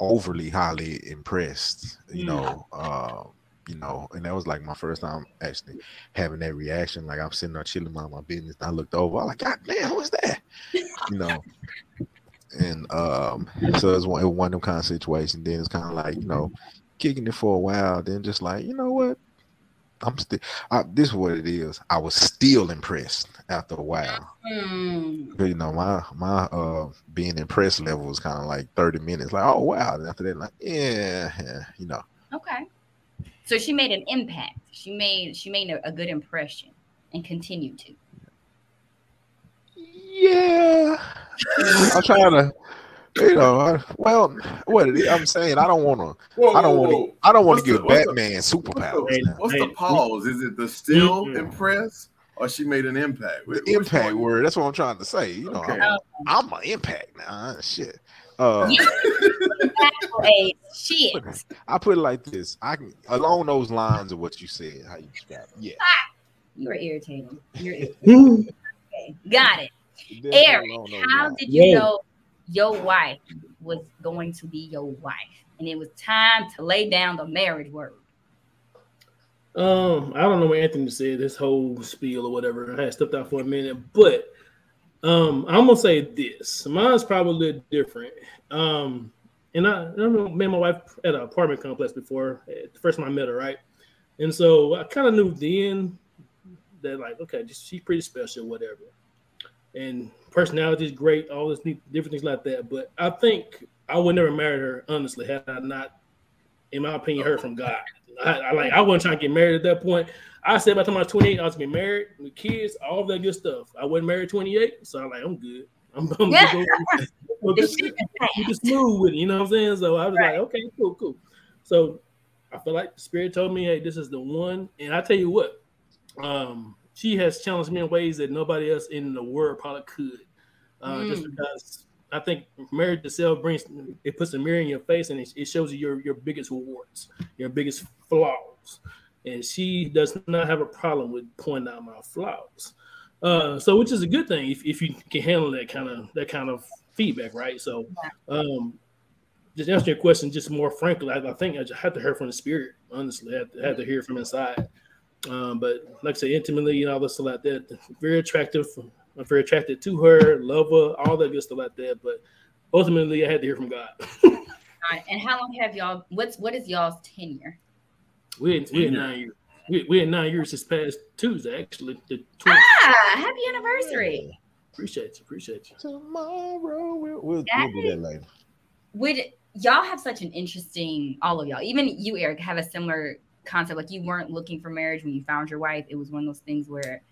[SPEAKER 4] overly highly impressed. You know, uh, you know, and that was like my first time actually having that reaction. Like I'm sitting there chilling mind my business. And I looked over. I was like, God damn, who is that? You know. And um, so it was one, it was one of them kind of situations. Then it's kind of like you know, kicking it for a while. Then just like you know what, I'm still. I, this is what it is. I was still impressed after a while. But, you know, my my uh being impressed level was kind of like 30 minutes. Like, oh wow. And after that, like, yeah, yeah, you know.
[SPEAKER 2] Okay. So she made an impact. She made she made a, a good impression and continued to.
[SPEAKER 4] Yeah. I'm trying to, you know, I, well, what I'm saying, I don't want to, I don't want to, I don't want
[SPEAKER 3] What's
[SPEAKER 4] to
[SPEAKER 3] the-
[SPEAKER 4] give
[SPEAKER 3] what's the-
[SPEAKER 4] Batman superpowers.
[SPEAKER 5] Hey,
[SPEAKER 4] now.
[SPEAKER 3] What's the pause? Is it the still
[SPEAKER 5] Mm-mm.
[SPEAKER 3] impressed or she made an impact? Which
[SPEAKER 4] The impact
[SPEAKER 3] one?
[SPEAKER 4] word. That's what I'm trying to say. You know,
[SPEAKER 3] Okay.
[SPEAKER 4] I'm, I'm an impact now. Shit. Uh,
[SPEAKER 2] Exactly. Shit.
[SPEAKER 4] I put it like this. I can along those lines of what you said, how you describe it. Yeah.
[SPEAKER 2] You are irritating. You're irritating. Okay. Got it.
[SPEAKER 4] Definitely
[SPEAKER 2] Eric, how did you
[SPEAKER 5] Whoa.
[SPEAKER 2] know your wife was going to be your wife? And it was time to lay down the marriage word.
[SPEAKER 5] Um, I don't know what Anthony said this whole spiel or whatever. I had stepped out for a minute, but um, I'm gonna say this. Mine's probably a little different. Um, and I, I met my wife at an apartment complex before the first time I met her, right? And so I kind of knew then that like, okay, she's pretty special, whatever. And personality is great, all this neat, different things like that. But I think I would never marry her honestly had I not, in my opinion, heard from God. I, I like I wasn't trying to get married at that point. I said by the time I was 28, I was gonna be married with kids, all that good stuff. I wasn't married 28, so I'm like, I'm good. I'm, I'm
[SPEAKER 2] Yeah.
[SPEAKER 5] good.
[SPEAKER 2] The
[SPEAKER 5] just- just smooth with it, you know what I'm saying? So I was
[SPEAKER 2] Right.
[SPEAKER 5] like, okay, cool, cool. So I feel like the spirit told me, hey, this is the one. And I tell you what, um, she has challenged me in ways that nobody else in the world probably could. Uh, Just
[SPEAKER 2] Mm.
[SPEAKER 5] because I think marriage itself brings it puts a mirror in your face and it, it shows you your your biggest warts, your biggest flaws. And she does not have a problem with pointing out my flaws. Uh, so which is a good thing if, if you can handle that kind of that kind of feedback, right? So um just answer your question just more frankly, I, I think I just had to hear from the spirit, honestly. I had to, had to hear from inside. Um, but like I say, intimately, you know, all this stuff like that, very attractive. I'm very attracted to her, love her, all that good stuff like that. But ultimately, I had to hear from God.
[SPEAKER 2] All right, And how long have y'all? What's what is y'all's tenure?
[SPEAKER 5] we had, we had nine years. We, we had nine years this past Tuesday, actually. The 20th.
[SPEAKER 2] Ah, happy anniversary.
[SPEAKER 5] Appreciate you, appreciate you.
[SPEAKER 4] Tomorrow we'll, we'll,
[SPEAKER 2] That
[SPEAKER 4] we'll do that later.
[SPEAKER 2] Would y'all have such an interesting? All of y'all, even you, Eric, have a similar concept. Like you weren't looking for marriage when you found your wife. It was one of those things where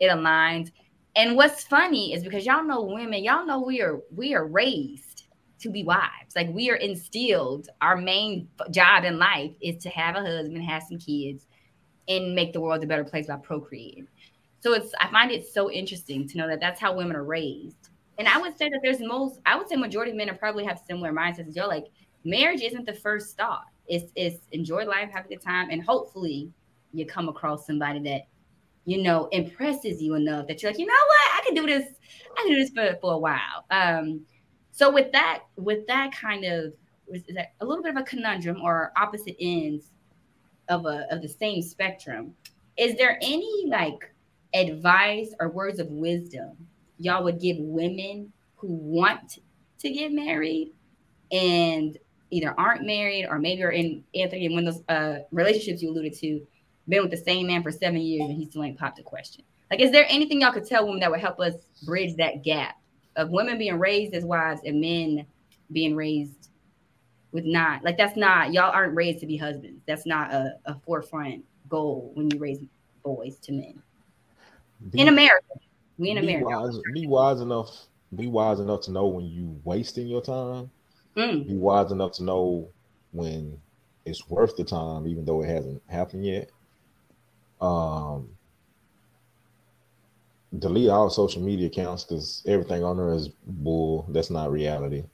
[SPEAKER 2] it aligned. And what's funny is because y'all know women, y'all know we are we are raised to be wives. Like we are instilled. Our main job in life is to have a husband, have some kids, and make the world a better place by procreating. So it's I find it so interesting to know that that's how women are raised. And I would say that there's most I would say majority of men are probably have similar mindsets y'all. Like marriage isn't the first thought. It's it's enjoy life, have a good time, and hopefully you come across somebody that you know impresses you enough that you're like, you know what, I can do this. I can do this for, for a while. Um, so with that, with that kind of is that a little bit of a conundrum or opposite ends of a of the same spectrum. Is there any like advice or words of wisdom y'all would give women who want to get married and either aren't married or maybe are in Anthony in one of those uh, relationships you alluded to, been with the same man for seven years and he still ain't popped a question. Like, is there anything y'all could tell women that would help us bridge that gap of women being raised as wives and men being raised with not like that's not y'all aren't raised to be husbands. That's not a, a forefront goal when you raise boys to men
[SPEAKER 4] Be-
[SPEAKER 2] in America. We in America.
[SPEAKER 4] wise, be wise enough. Be wise enough to know when you wasting your time.
[SPEAKER 2] Mm,
[SPEAKER 4] Be wise enough to know when it's worth the time, even though it hasn't happened yet. Um, delete all social media accounts because everything on there is bull. That's not reality.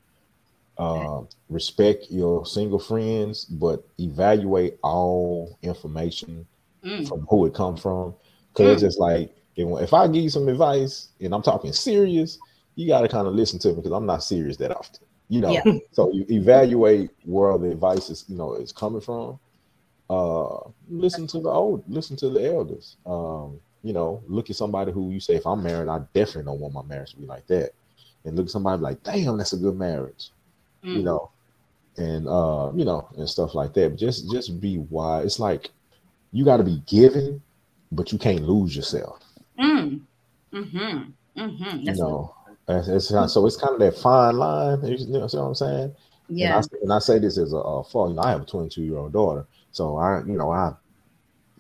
[SPEAKER 4] Uh, respect your single friends, but evaluate all information
[SPEAKER 2] mm,
[SPEAKER 4] from who it come from. Because it's just like if, if I give you some advice and I'm talking serious, you got to kind of listen to me because I'm not serious that often. You know,
[SPEAKER 2] Yeah.
[SPEAKER 4] so you evaluate where the advice is, you know, is coming from. Uh, listen to the old, listen to the elders. Um, you know, look at somebody who you say, if I'm married, I definitely don't want my marriage to be like that. And look at somebody like, damn, that's a good marriage you
[SPEAKER 2] mm.
[SPEAKER 4] know, and uh, you know, and stuff like that. But just just be wise. It's like you got to be giving, but you can't lose yourself.
[SPEAKER 2] Mm. Mm-hmm. Mm-hmm.
[SPEAKER 4] You know, It's- it's kind- so it's kind of that fine line. You know what I'm saying?
[SPEAKER 2] yeah.
[SPEAKER 4] And I, and I say this as a, a fault. You know, I have a 22 year old daughter, so I, you know, I,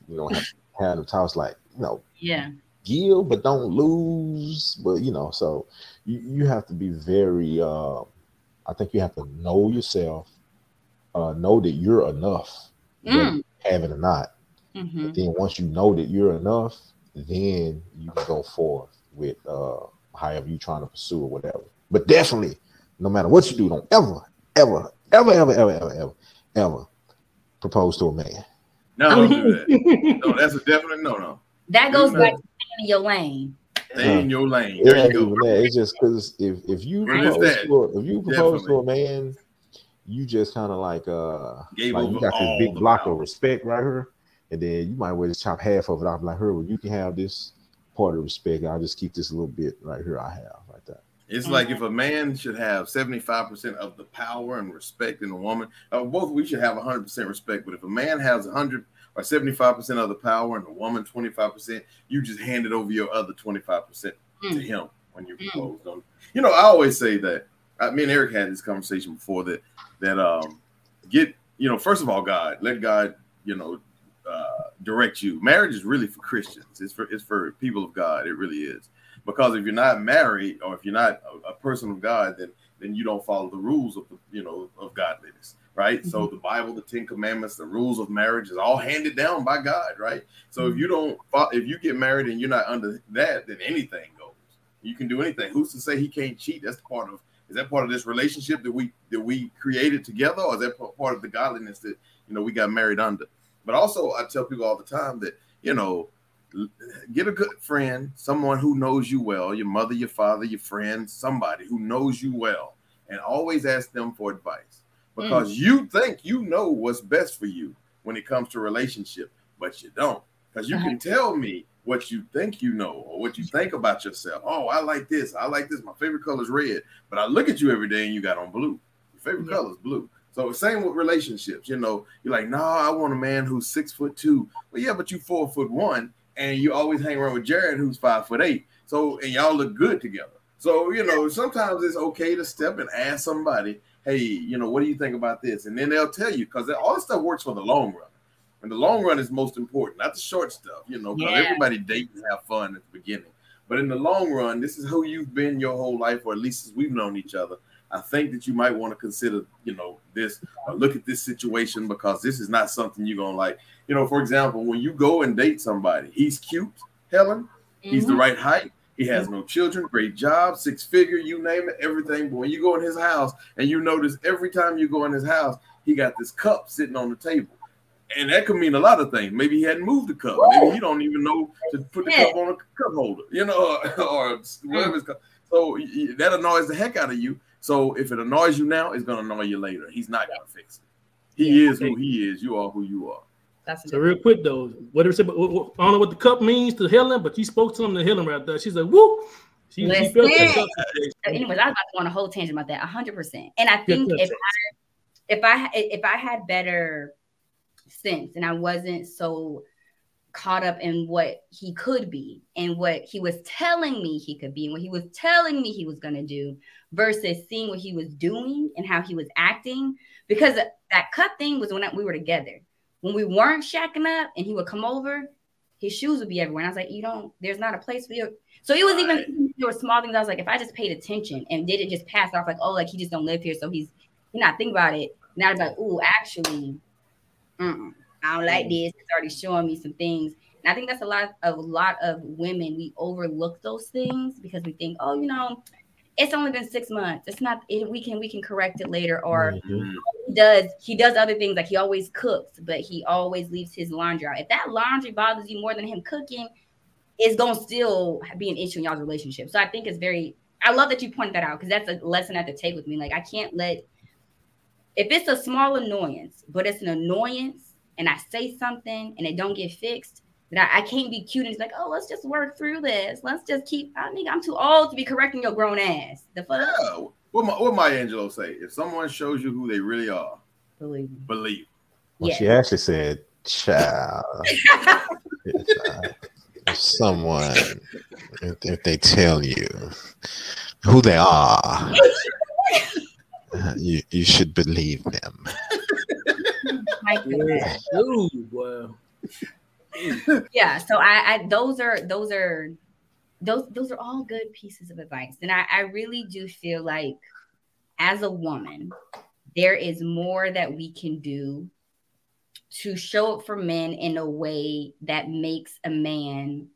[SPEAKER 4] you know, have had the talks like, you know,
[SPEAKER 2] Yeah.
[SPEAKER 4] give but don't lose. But you know, so you, you have to be very. Uh, I think you have to know yourself, uh, know that you're enough,
[SPEAKER 2] Mm.
[SPEAKER 4] have it or not.
[SPEAKER 2] Mm-hmm.
[SPEAKER 4] Then once you know that you're enough, then you can go forth with uh, however you trying to pursue or whatever. But definitely, no matter what you do, don't ever, ever, ever, ever, ever, ever, ever, ever propose to a man.
[SPEAKER 3] No, don't do that. No, that's a definite no, no.
[SPEAKER 2] That goes back to staying in your lane.
[SPEAKER 3] Stay in your lane.
[SPEAKER 4] It
[SPEAKER 3] There you go.
[SPEAKER 4] that. It's just because if if you propose to if you propose to a man, you just kind of like uh
[SPEAKER 3] Gave
[SPEAKER 4] like you got this big block
[SPEAKER 3] power.
[SPEAKER 4] of respect right here, and then you might well just chop half of it off. Like her, well, you can have this part of respect. I'll just keep this little bit right here. I have right there.
[SPEAKER 3] It's like if a man should have 75% of the power and respect in a woman, uh, both we should have 100% respect. But if a man has 100 or 75% of the power and a woman 25%, you just handed over your other 25% to
[SPEAKER 2] Mm.
[SPEAKER 3] him when you
[SPEAKER 2] Mm.
[SPEAKER 3] propose. Don't you know? I always say that. I, me and Eric had this conversation before that. That um, get you know, first of all, God, let God, you know, uh, direct you. Marriage is really for Christians. It's for it's for people of God. It really is. Because if you're not married or if you're not a, a person of God, then then you don't follow the rules of the, you know of godliness, right? So the Bible, the Ten Commandments, the rules of marriage is all handed down by God, right? So if you don't, if you get married and you're not under that, then anything goes. You can do anything. Who's to say he can't cheat? That's part of. Is that part of this relationship that we that we created together, or is that part of the godliness that you know we got married under? But also, I tell people all the time that you know, get a good friend, someone who knows you well, your mother, your father, your friend, somebody who knows you well, and always ask them for advice hmm. because you think you know what's best for you when it comes to relationship, but you don't. Because you can uh-huh. tell me what you think you know or what you think about yourself. Oh, I like this. I like this. My favorite color is red. But I look at you every day and you got on blue. Your favorite
[SPEAKER 2] Yeah.
[SPEAKER 3] color is blue. So same with relationships. You know, you're like, no, I want a man who's six foot two. Well, yeah, but you four foot one, and you always hang around with Jared, who's five foot eight. So and y'all look good together. So you know, sometimes it's okay to step and ask somebody, hey, you know, what do you think about this? And then they'll tell you because all this stuff works for the long run. And the long run is most important, not the short stuff, you know, because
[SPEAKER 2] Yeah.
[SPEAKER 3] everybody date and have fun at the beginning. But in the long run, this is who you've been your whole life, or at least as we've known each other. I think that you might want to consider, you know, this, or look at this situation because this is not something you're gonna like. You know, for example, when you go and date somebody, he's cute, Helen, he's the
[SPEAKER 2] Mhm.
[SPEAKER 3] right height, he has no children, great job, six figure, you name it, everything. But when you go in his house and you notice every time you go in his house, he got this cup sitting on the table. And that could mean a lot of things. Maybe he hadn't moved the cup. Maybe he don't even know to put the
[SPEAKER 2] Yeah.
[SPEAKER 3] cup on a cup holder, you know, or whatever. It's called. So that annoys the heck out of you. So if it annoys you now, it's gonna annoy you later. He's not gonna fix it. He is who he is. You are who you are.
[SPEAKER 2] That's
[SPEAKER 5] So real quick though, whatever said, but what- what- I don't know what the cup means to Helen, but you spoke to him to Helen right there. She's like, "Woo!" She, she felt that
[SPEAKER 2] Listen.
[SPEAKER 5] cup
[SPEAKER 2] So anyways, I was about to go on a whole tangent about that, hundred percent. And I think if. I if I if I had better sense and I wasn't so caught up in what he could be and what he was telling me he could be and what he was telling me he was going to do versus seeing what he was doing and how he was acting because that cut thing was when we were together when we weren't shacking up and he would come over his shoes would be everywhere. And I was like, you don't, there's not a place for you. So it was even there were small things. I was like, if I just paid attention and didn't just pass off like, oh, like he just don't live here, so he's he not think about it. Now I'd like, oh, actually, mm-mm, I don't like this. It's already showing me some things. And I think that's a lot of a lot of women. We overlook those things because we think, oh, you know, it's only been six months. It's not. It, we can we can correct it later. Or
[SPEAKER 4] Mhm.
[SPEAKER 2] he does he does other things like he always cooks, but he always leaves his laundry out. If that laundry bothers you more than him cooking, it's gonna still be an issue in y'all's relationship. So I think it's very. I love that you pointed that out because that's a lesson at the take with me. Like I can't let if it's a small annoyance, but it's an annoyance, and I say something and it don't get fixed, then I, I can't be cute and just like, oh, let's just work through this. Let's just keep. I think I'm too old to be correcting your grown ass. The fuck.
[SPEAKER 3] Yeah. What my what Maya Angelou say? If someone shows you who they really are,
[SPEAKER 2] Believe me.
[SPEAKER 3] believe.
[SPEAKER 4] Well,
[SPEAKER 2] Yeah.
[SPEAKER 4] she actually said, "Child." if, uh, someone, if, if they tell you who they are, you you should believe them.
[SPEAKER 2] Mike,
[SPEAKER 5] Yeah. Ooh, wow.
[SPEAKER 2] yeah so I, I those are those are those those are all good pieces of advice and I, I really do feel like as a woman there is more that we can do to show up for men in a way that makes a man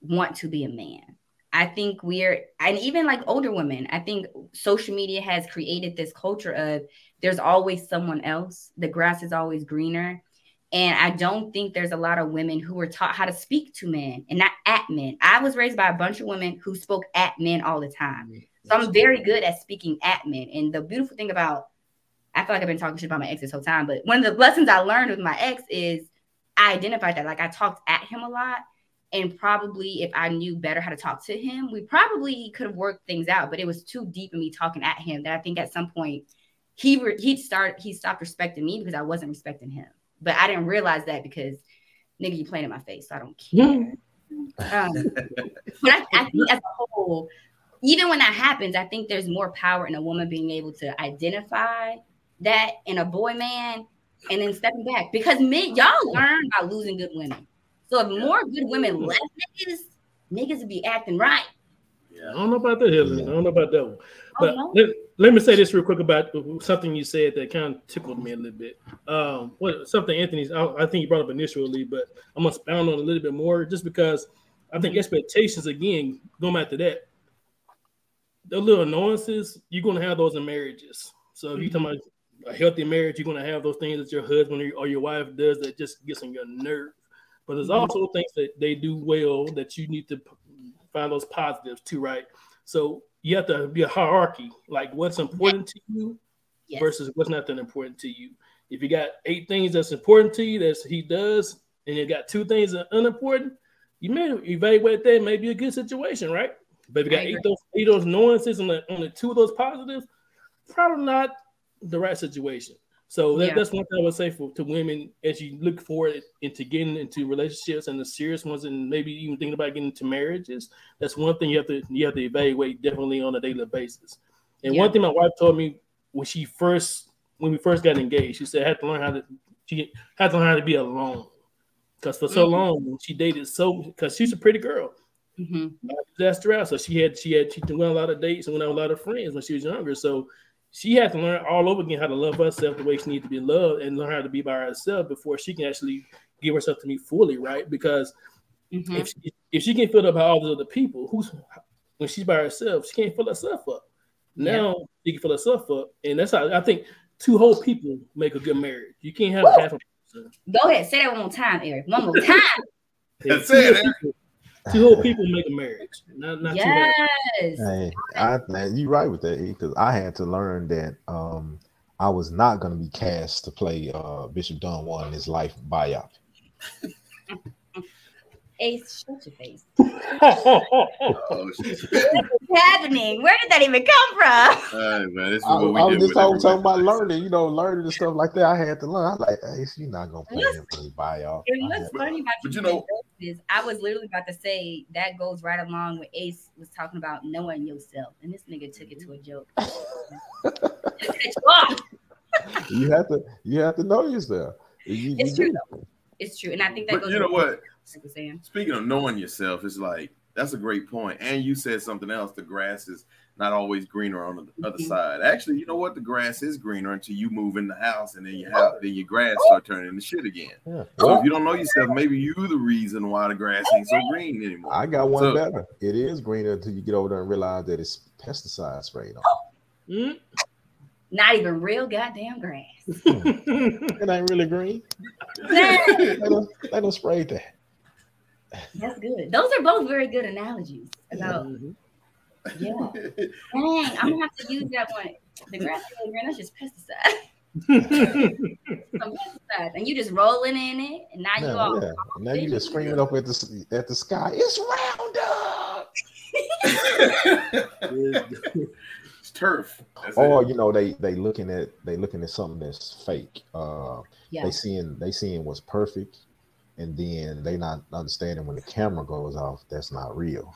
[SPEAKER 2] want to be a man i think we're and even like older women i think social media has created this culture of there's always someone else the grass is always greener and I don't think there's a lot of women who were taught how to speak to men and not at men. I was raised by a bunch of women who spoke at men all the time. So I'm very good at speaking at men. And the beautiful thing about, I feel like I've been talking shit about my ex this whole time, but one of the lessons I learned with my ex is I identified that. Like I talked at him a lot. And probably if I knew better how to talk to him, we probably could have worked things out. But it was too deep in me talking at him that I think at some point he re- he'd start he stopped respecting me because I wasn't respecting him. But I didn't realize that because nigga, you playing in my face, so I don't care. um, but I, I think as a whole, even when that happens, I think there's more power in a woman being able to identify that in a boy man and then stepping back because men, y'all learn by losing good women. So if more good women left niggas, niggas would be acting right.
[SPEAKER 5] Yeah, I don't know about that, Helen. I don't know about that one. But
[SPEAKER 2] no.
[SPEAKER 5] let, let me say this real quick about something you said that kind of tickled me a little bit. Um, what something Anthony's I, I think you brought up initially, but I'm gonna expound on a little bit more just because I think expectations again, going back to that, the little annoyances, you're gonna have those in marriages. So if you're talking about a healthy marriage, you're gonna have those things that your husband or your wife does that just gets on your nerve. But there's mm-hmm. also things that they do well that you need to find those positives too, right? So you have to be a hierarchy, like what's important to you
[SPEAKER 2] Yes.
[SPEAKER 5] versus what's not that important to you. If you got eight things that's important to you, that he does, and you got two things that are unimportant, you may evaluate that. May be a good situation, right? But if you got eight those eight those nuances and the, only two of those positives, probably not the right situation. So that,
[SPEAKER 2] Yeah.
[SPEAKER 5] that's one thing I would say for to women as you look forward into getting into relationships and the serious ones, and maybe even thinking about getting into marriages. That's one thing you have to you have to evaluate definitely on a daily basis. And
[SPEAKER 2] Yeah.
[SPEAKER 5] one thing my wife told me when she first when we first got engaged, she said I had to learn how to she had to learn how to be alone. Because for so
[SPEAKER 2] Mhm.
[SPEAKER 5] long she dated so because she's a pretty girl.
[SPEAKER 2] Mhm.
[SPEAKER 5] That's her out. So she had she had she went on a lot of dates and went out with a lot of friends when she was younger. So she has to learn all over again how to love herself the way she needs to be loved and learn how to be by herself before she can actually give herself to me fully, right? Because
[SPEAKER 2] Mhm.
[SPEAKER 5] if she, if she can fill up by all the other people, who's when she's by herself, she can't fill herself up. Now she can fill herself up, and that's how I think two whole people make a good marriage. You can't have
[SPEAKER 2] Woo!
[SPEAKER 5] half a person.
[SPEAKER 2] Go ahead, say that one more time, Eric. One more time.
[SPEAKER 3] That's it,
[SPEAKER 5] whole people- Two whole people make a marriage, not not
[SPEAKER 2] yes.
[SPEAKER 4] Hey, I, man, you right with that because I had to learn that um, I was not going to be cast to play uh, Bishop Don Juan in his life biopsy.
[SPEAKER 2] Ace, shut your face.
[SPEAKER 3] Oh.
[SPEAKER 2] What's happening? Where did that even come from?
[SPEAKER 3] All right, man. This is
[SPEAKER 4] I,
[SPEAKER 3] what we
[SPEAKER 4] I was just talking, talking about learning, you know, learning and stuff like that. I had to learn. I like, hey, you're not gonna play him play biopsy.
[SPEAKER 2] And what's funny about
[SPEAKER 3] But
[SPEAKER 2] you,
[SPEAKER 3] you know-
[SPEAKER 2] saying is I was literally about to say that goes right along with Ace was talking about knowing yourself, and this nigga took it to a mm-hmm. joke. Cut you off.
[SPEAKER 4] You have to, you have to know yourself. You- you
[SPEAKER 2] It's true
[SPEAKER 4] do.
[SPEAKER 2] though. It's true, and I think that
[SPEAKER 3] But
[SPEAKER 2] goes.
[SPEAKER 3] you know what?
[SPEAKER 2] Like we're saying.
[SPEAKER 3] Speaking of knowing yourself, it's like that's a great point. And you said something else. The grass is not always greener on the other
[SPEAKER 2] Mhm.
[SPEAKER 3] side. Actually, you know what? The grass is greener until you move in the house, and then you have then your grass start turning to shit again.
[SPEAKER 4] Yeah.
[SPEAKER 3] So
[SPEAKER 4] Well,
[SPEAKER 3] if you don't know yourself, maybe you the reason why the grass ain't so green anymore.
[SPEAKER 4] I got one
[SPEAKER 3] So-
[SPEAKER 4] better. It is greener until you get over there and realize that it's pesticide sprayed on.
[SPEAKER 5] Mm.
[SPEAKER 2] Not even real goddamn grass.
[SPEAKER 4] It ain't really green.
[SPEAKER 2] Dang,
[SPEAKER 4] They don't, they don't spray that.
[SPEAKER 2] That's good. Those are both very good analogies about
[SPEAKER 5] Mhm.
[SPEAKER 2] yeah. Dang, I'm gonna have to use that one. The grass is really green. That's just pesticide. Some pesticide, and you just rolling in it, and now you
[SPEAKER 4] Yeah,
[SPEAKER 2] all
[SPEAKER 4] yeah. Now you just screaming up at the at the sky. It's Roundup.
[SPEAKER 3] it's turf. That's
[SPEAKER 4] Or
[SPEAKER 3] it.
[SPEAKER 4] you know they they looking at they looking at something that's fake. Uh,
[SPEAKER 2] yeah.
[SPEAKER 4] They seeing they seeing what's perfect, and then they not understanding when the camera goes off that's not real.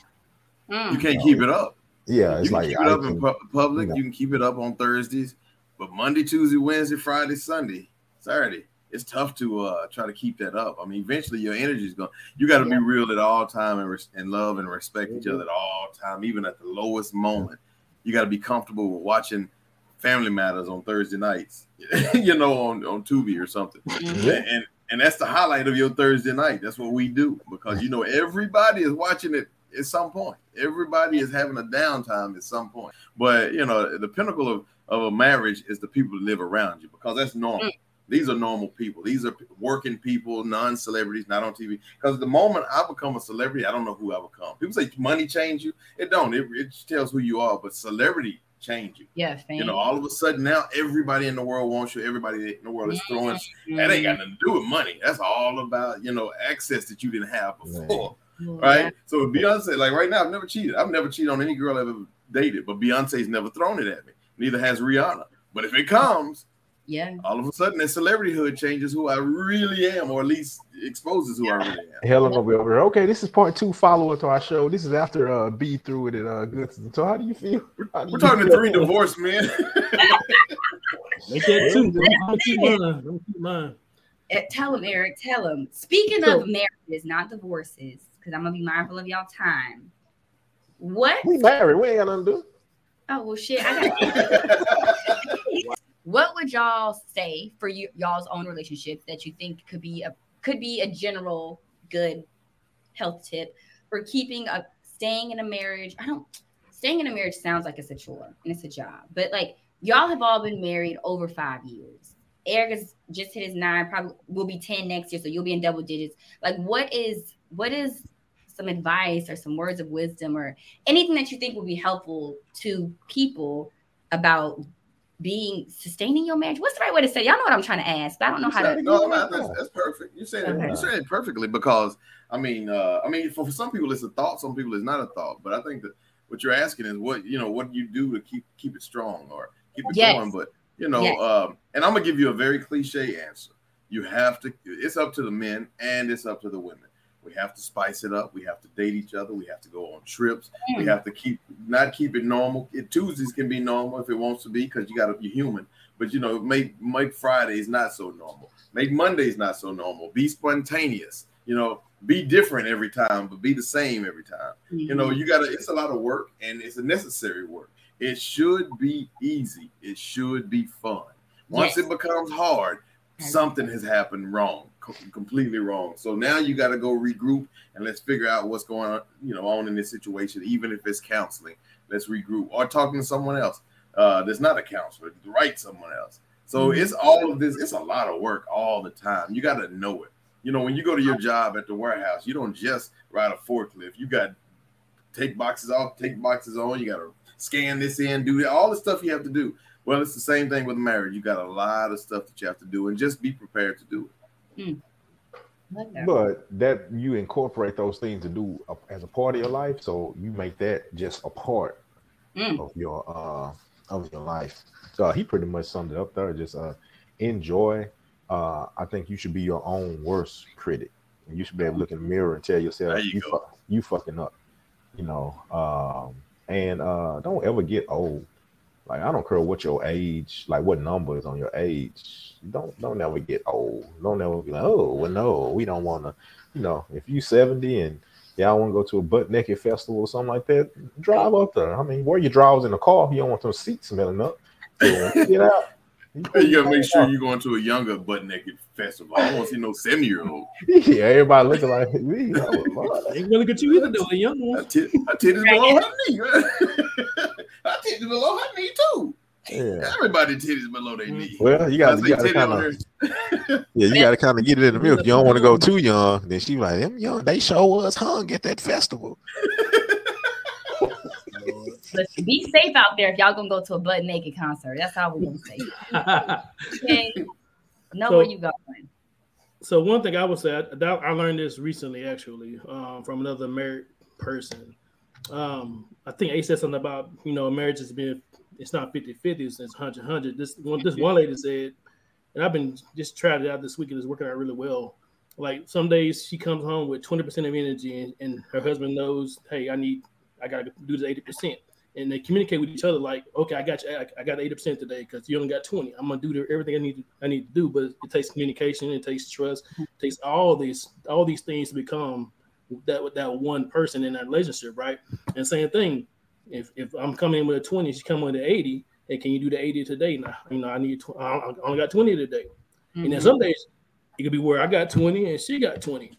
[SPEAKER 2] Mm.
[SPEAKER 3] You can't keep it up.
[SPEAKER 4] Yeah,
[SPEAKER 3] you
[SPEAKER 4] it's
[SPEAKER 3] can
[SPEAKER 4] like
[SPEAKER 3] keep it
[SPEAKER 4] I
[SPEAKER 3] up in
[SPEAKER 4] can-
[SPEAKER 3] pu- public.
[SPEAKER 4] you know.
[SPEAKER 3] You can keep it up on Thursdays, but Monday, Tuesday, Wednesday, Friday, Sunday, Saturday, it's tough to uh try to keep that up. I mean, eventually your energy is going. You got to
[SPEAKER 2] Yeah.
[SPEAKER 3] be real at all time and, res- and love and respect each
[SPEAKER 4] Mhm.
[SPEAKER 3] other at all time, even at the lowest moment. You got to be comfortable with watching Family Matters on Thursday nights, you know, on on Tubi or something.
[SPEAKER 2] Mhm.
[SPEAKER 4] Yeah.
[SPEAKER 3] And and that's the highlight of your Thursday night. That's what we do because you know everybody is watching it at some point. Everybody is having a downtime at some point. But you know, the pinnacle of, of a marriage is the people that live around you because that's normal. Mm. These are normal people. These are working people, non-celebrities, not on TV. Because the moment I become a celebrity, I don't know who I become. People say money change you. It don't. It, it tells who you are. But celebrity change you.
[SPEAKER 2] Yeah, fam.
[SPEAKER 3] You know, all of a sudden now everybody in the world wants you. Everybody in the world is throwing
[SPEAKER 2] Mm-hmm.
[SPEAKER 3] that ain't got nothing to do with money. That's all about you know access that you didn't have before,
[SPEAKER 2] Mhm.
[SPEAKER 3] right? So Beyonce, like right now, I've never cheated. I've never cheated on any girl I've ever dated, but Beyonce's never thrown it at me. Neither has Rihanna. But if it comes,
[SPEAKER 2] Yeah.
[SPEAKER 3] all of a sudden that celebrityhood changes who I really am, or at least exposes who I really am.
[SPEAKER 4] Helen gonna be over here. Okay, this is part two follower to our show. This is after uh B through it at uh Goodson. So how do you feel? How do
[SPEAKER 3] We're
[SPEAKER 4] you
[SPEAKER 3] talking to
[SPEAKER 4] feel?
[SPEAKER 3] three divorced men.
[SPEAKER 5] Make that two. I'm gonna keep mine. I'm gonna keep mine.
[SPEAKER 2] Eh, Tell him, Eric. Tell him. Speaking
[SPEAKER 5] So-
[SPEAKER 2] of marriages, not divorces, because I'm gonna be mindful of y'all time. What?
[SPEAKER 4] We married. We ain't got nothing to do.
[SPEAKER 2] Oh well, shit. I got. What would y'all say for you, y'all's own relationships that you think could be a could be a general good health tip for keeping a staying in a marriage? I don't. Staying in a marriage sounds like it's a chore and it's a job, but like y'all have all been married over five years. Eric has just hit his nine, probably will be 10 next year, so you'll be in double digits. Like, what is what is some advice or some words of wisdom or anything that you think would be helpful to people about being sustaining your marriage? What's the right way to say? it? Y'all know what I'm trying to ask, but I don't know how to.
[SPEAKER 3] no, no, that's, that's perfect. You said it.
[SPEAKER 2] Okay.
[SPEAKER 3] You said it perfectly because I mean, uh, I mean, for, for some people it's a thought, some people it's not a thought. But I think that what you're asking is what you know, what do you do to keep keep it strong or keep it
[SPEAKER 2] Yes.
[SPEAKER 3] going? But you know,
[SPEAKER 2] Yes.
[SPEAKER 3] um, and I'm gonna give you a very cliche answer. You have to. It's up to the men and it's up to the women. We have to spice it up. We have to date each other. We have to go on trips. We
[SPEAKER 2] Mm.
[SPEAKER 3] have to keep not keep it normal. It, Tuesdays can be normal if it wants to be because you got to be human. But you know, make make Fridays not so normal. Make Mondays not so normal. Be spontaneous. You know, be different every time, but be the same every time. You know, you gotta. It's a lot of work, and it's a necessary work. It should be easy. It should be fun. Once
[SPEAKER 2] Yes.
[SPEAKER 3] it becomes hard, something has happened wrong, completely wrong. So now you got to go regroup and let's figure out what's going on, you know, on in this situation. Even if it's counseling, let's regroup or talking to someone else. Uh, that's not a counselor. Write someone else. So
[SPEAKER 2] Mhm.
[SPEAKER 3] it's all of this. It's a lot of work all the time. You got to know it. You know, when you go to your job at the warehouse, you don't just ride a forklift. You got take boxes off, take boxes on. You got to scan this in, do that, all the stuff you have to do. Well, it's the same thing with marriage. You got a lot of stuff that you have to do, and just be prepared to do it.
[SPEAKER 2] Like that.
[SPEAKER 4] But that you incorporate those things to do as a part of your life, so you make that just a part
[SPEAKER 2] Mm.
[SPEAKER 4] of your uh of your life. So he pretty much summed it up there. Just uh enjoy. Uh I think you should be your own worst critic. And you should be able to look in the mirror and tell yourself
[SPEAKER 3] There you
[SPEAKER 4] you
[SPEAKER 3] go.
[SPEAKER 4] fuck, you fucking up. You know, um and uh don't ever get old. Like I don't care what your age, like what number is on your age. Don't don't ever get old. Don't ever be like, oh well, no, we don't want to. You know, if you seventy and y'all want to go to a butt naked festival or something like that, drive up there. I mean, wear your drawers in the car. You don't want those seats smelling up. So, get out.
[SPEAKER 3] You gotta make sure you're going to a younger butt naked festival. I don't want to see no 70 year old.
[SPEAKER 4] Yeah, everybody looking like me.
[SPEAKER 5] Ain't gonna get you either, though. A young
[SPEAKER 3] Her
[SPEAKER 5] one.
[SPEAKER 3] tit- her titties below her knee. her titties below her knee too.
[SPEAKER 4] Yeah.
[SPEAKER 3] Everybody titties below their knee.
[SPEAKER 4] Well, you got you got to kind of yeah, you got to kind of get it in the milk. You don't want to go too young. Then she like them young. They show us hung at that festival.
[SPEAKER 2] Listen, be safe out there if y'all gonna go to a butt naked concert. That's all we're gonna say. Okay. Know
[SPEAKER 5] So-
[SPEAKER 2] where you going.
[SPEAKER 5] So one thing I would say, I, I learned this recently actually um, from another married person. Um, I think Ace said something about you know marriage has been it's not 50 50 since 100 100. This one this one lady said, and I've been just tried it out this week and it's working out really well. Like some days she comes home with 20 percent of energy and, and her husband knows, hey, I need I gotta do this 80 percent. And they communicate with each other like, okay, I got you, I, I got 80 percent today because you only got 20. I'm gonna do everything I need to I need to do, but it takes communication, it takes trust, it takes all these all these things to become that with that one person in that relationship, right? And same thing, if if I'm coming in with a 20, she's coming with an 80, hey, can you do the 80 today? Now, you know, I need tw- I only got 20 today. And then
[SPEAKER 2] Mhm.
[SPEAKER 5] some days it could be where I got 20 and she got 20.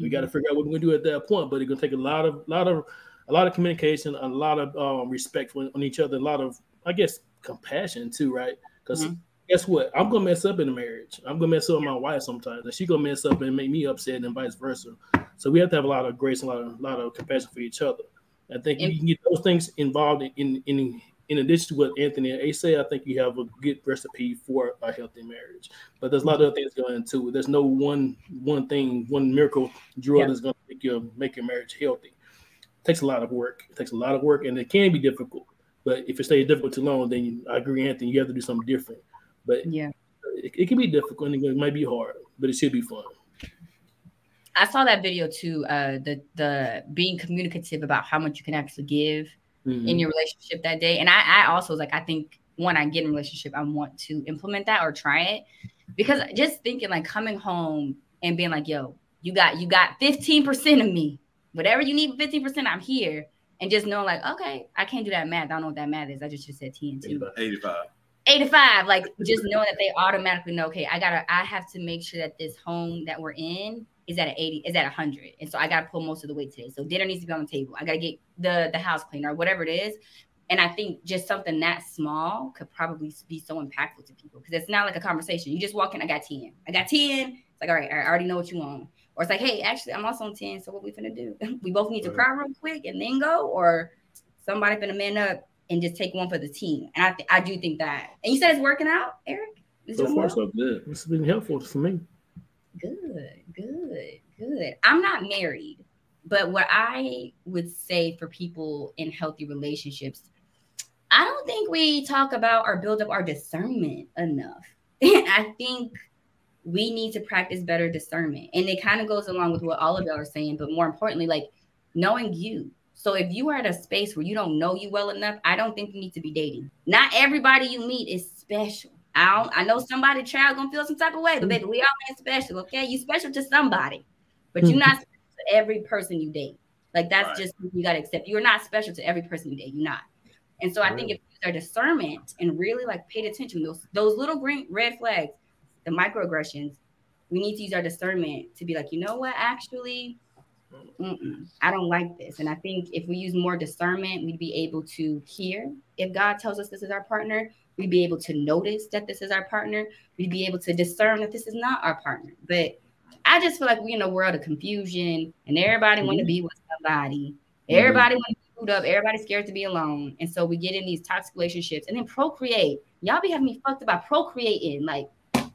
[SPEAKER 5] We got to figure out what we're gonna do at that point, but it's gonna take a lot of lot of a lot of communication, a lot of um, respect for, on each other, a lot of I guess compassion too, right? Because
[SPEAKER 2] Mhm.
[SPEAKER 5] guess what? I'm gonna mess up in a marriage. I'm gonna mess up with my wife sometimes, and she gonna mess up and make me upset, and vice versa. So we have to have a lot of grace, and a lot of, lot of compassion for each other. I think
[SPEAKER 2] And-
[SPEAKER 5] you can get those things involved in in in, addition to what Anthony and Ace said. I think you have a good recipe for a healthy marriage. But there's a lot of other things going into it. There's no one one thing, one miracle drug
[SPEAKER 2] Yeah.
[SPEAKER 5] that's gonna make your make your marriage healthy. It takes a lot of work. It takes a lot of work, and it can be difficult. But if it stays difficult too long, then you, I agree, Anthony. You have to do something different. But
[SPEAKER 2] Yeah.
[SPEAKER 5] it, it can be difficult and it might be hard, but it should be fun.
[SPEAKER 2] I saw that video too. Uh, the the being communicative about how much you can actually give
[SPEAKER 5] Mhm.
[SPEAKER 2] in your relationship that day. And I, I also was like, I think when I get in a relationship, I want to implement that or try it because just thinking like coming home and being like, yo, you got you got 15% of me. Whatever you need 15%, I'm here. And just knowing like, okay, I can't do that math. I don't know what that math is. I just just said 10 too.
[SPEAKER 3] 85.
[SPEAKER 2] 85 like just knowing that they automatically know okay i gotta i have to make sure that this home that we're in is at an 80 is at a 100 and so i gotta pull most of the weight today. So dinner needs to be on the table. I gotta get the the house clean or whatever it is. And i think just something that small could probably be so impactful to people because it's not like a conversation. You just walk in i got 10 i got 10 it's like all right i already know what you want. Or it's like hey actually i'm also on 10 so what we finna do? We both need to cry real quick and then go? Or somebody finna man up and just take one for the team. And I th- I do think that. And you said it's working out, Eric.
[SPEAKER 5] So far, so good. It's been helpful for me.
[SPEAKER 2] Good, good, good. I'm not married, but what I would say for people in healthy relationships, I don't think we talk about or build up our discernment enough. I think we need to practice better discernment. And it kind of goes along with what all of y'all are saying, but more importantly, like knowing you. So if you are at a space where you don't know you well enough, I don't think you need to be dating. Not everybody you meet is special. I don't, I know somebody child gonna feel some type of way, but baby, we all ain't special, okay? You special to somebody, but you're not mm-hmm. special to every person you date. Like that's
[SPEAKER 3] Right.
[SPEAKER 2] just you gotta accept. You're not special to every person you date. You're not. And so I think if our discernment and really like paid attention, those those little green red flags, the microaggressions, we need to use our discernment to be like, you know what, actually, I don't like this. And I think if we use more discernment, we'd be able to hear if God tells us this is our partner. We'd be able to notice that this is our partner. We'd be able to discern that this is not our partner. But I just feel like we're in a world of confusion and everybody want to mm-hmm. be with somebody. Mm-hmm. Everybody want to be screwed up. Everybody's scared to be alone. And so we get in these toxic relationships and then procreate. Y'all be having me fucked about procreating. Like,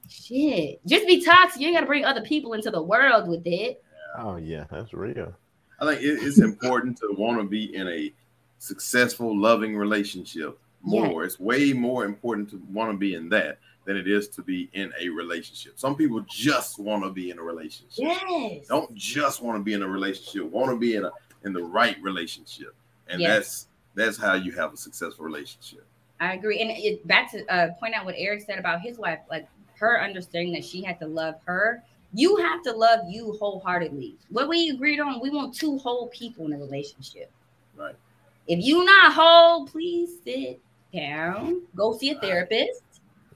[SPEAKER 2] shit. Just be toxic. You ain't got to bring other people into the world with it.
[SPEAKER 4] Oh yeah, that's real.
[SPEAKER 3] I think it, it's important to want to be in a successful, loving relationship more. It's way more important to want to be in that than it is to be in a relationship. Some people just want to be in a relationship.
[SPEAKER 2] Yes.
[SPEAKER 3] Don't just want to be in a relationship. Want to be in a in the right relationship, and
[SPEAKER 2] Yes.
[SPEAKER 3] that's that's how you have a successful relationship.
[SPEAKER 2] I agree. And it, back to uh, point out what Eric said about his wife, like her understanding that she had to love her. You have to love you wholeheartedly. What we agreed on, we want two whole people in a relationship.
[SPEAKER 3] Right.
[SPEAKER 2] If you not whole, please sit down. Go see a therapist.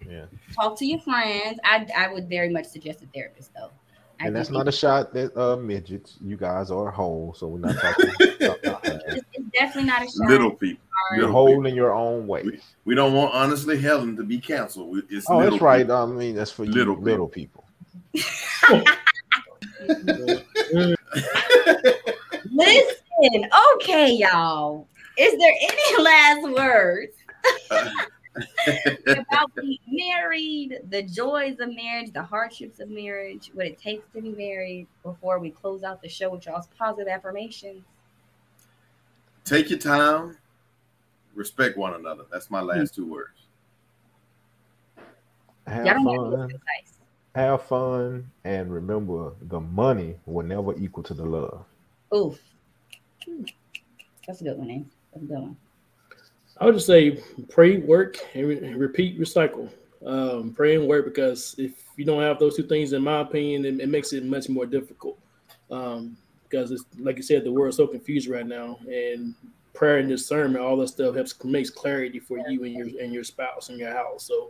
[SPEAKER 4] Yeah.
[SPEAKER 2] Talk to your friends. I I would very much suggest a therapist though. I
[SPEAKER 4] And that's not a shot that uh, midgets. You guys are whole, so we're not talking. about that.
[SPEAKER 2] it's, it's definitely not a shot.
[SPEAKER 3] Little people.
[SPEAKER 4] You're whole in your own way.
[SPEAKER 3] We, we don't want honestly Helen to be canceled. It's
[SPEAKER 4] Oh,
[SPEAKER 3] little
[SPEAKER 4] that's right.
[SPEAKER 3] people.
[SPEAKER 4] I mean, that's for you,
[SPEAKER 3] Little
[SPEAKER 4] little, people.
[SPEAKER 2] Listen, okay, y'all. Is there any last words about being married, the joys of marriage, the hardships of marriage, what it takes to be married before we close out the show with y'all's positive affirmations?
[SPEAKER 3] Take your time. Respect one another. That's my last two words.
[SPEAKER 4] Have
[SPEAKER 2] Y'all don't have to
[SPEAKER 4] fun.
[SPEAKER 2] precise.
[SPEAKER 4] Have fun, and remember, the money will never equal to the love.
[SPEAKER 2] Oof. That's a good one, eh? That's a good one.
[SPEAKER 5] I would just say pray, work, and re- repeat, recycle. Um, pray and work because if you don't have those two things, in my opinion, it, it makes it much more difficult. Um, because it's like you said, the world's so confused right now, and prayer and discernment, all that stuff helps makes clarity for you and your and your spouse and your house. So,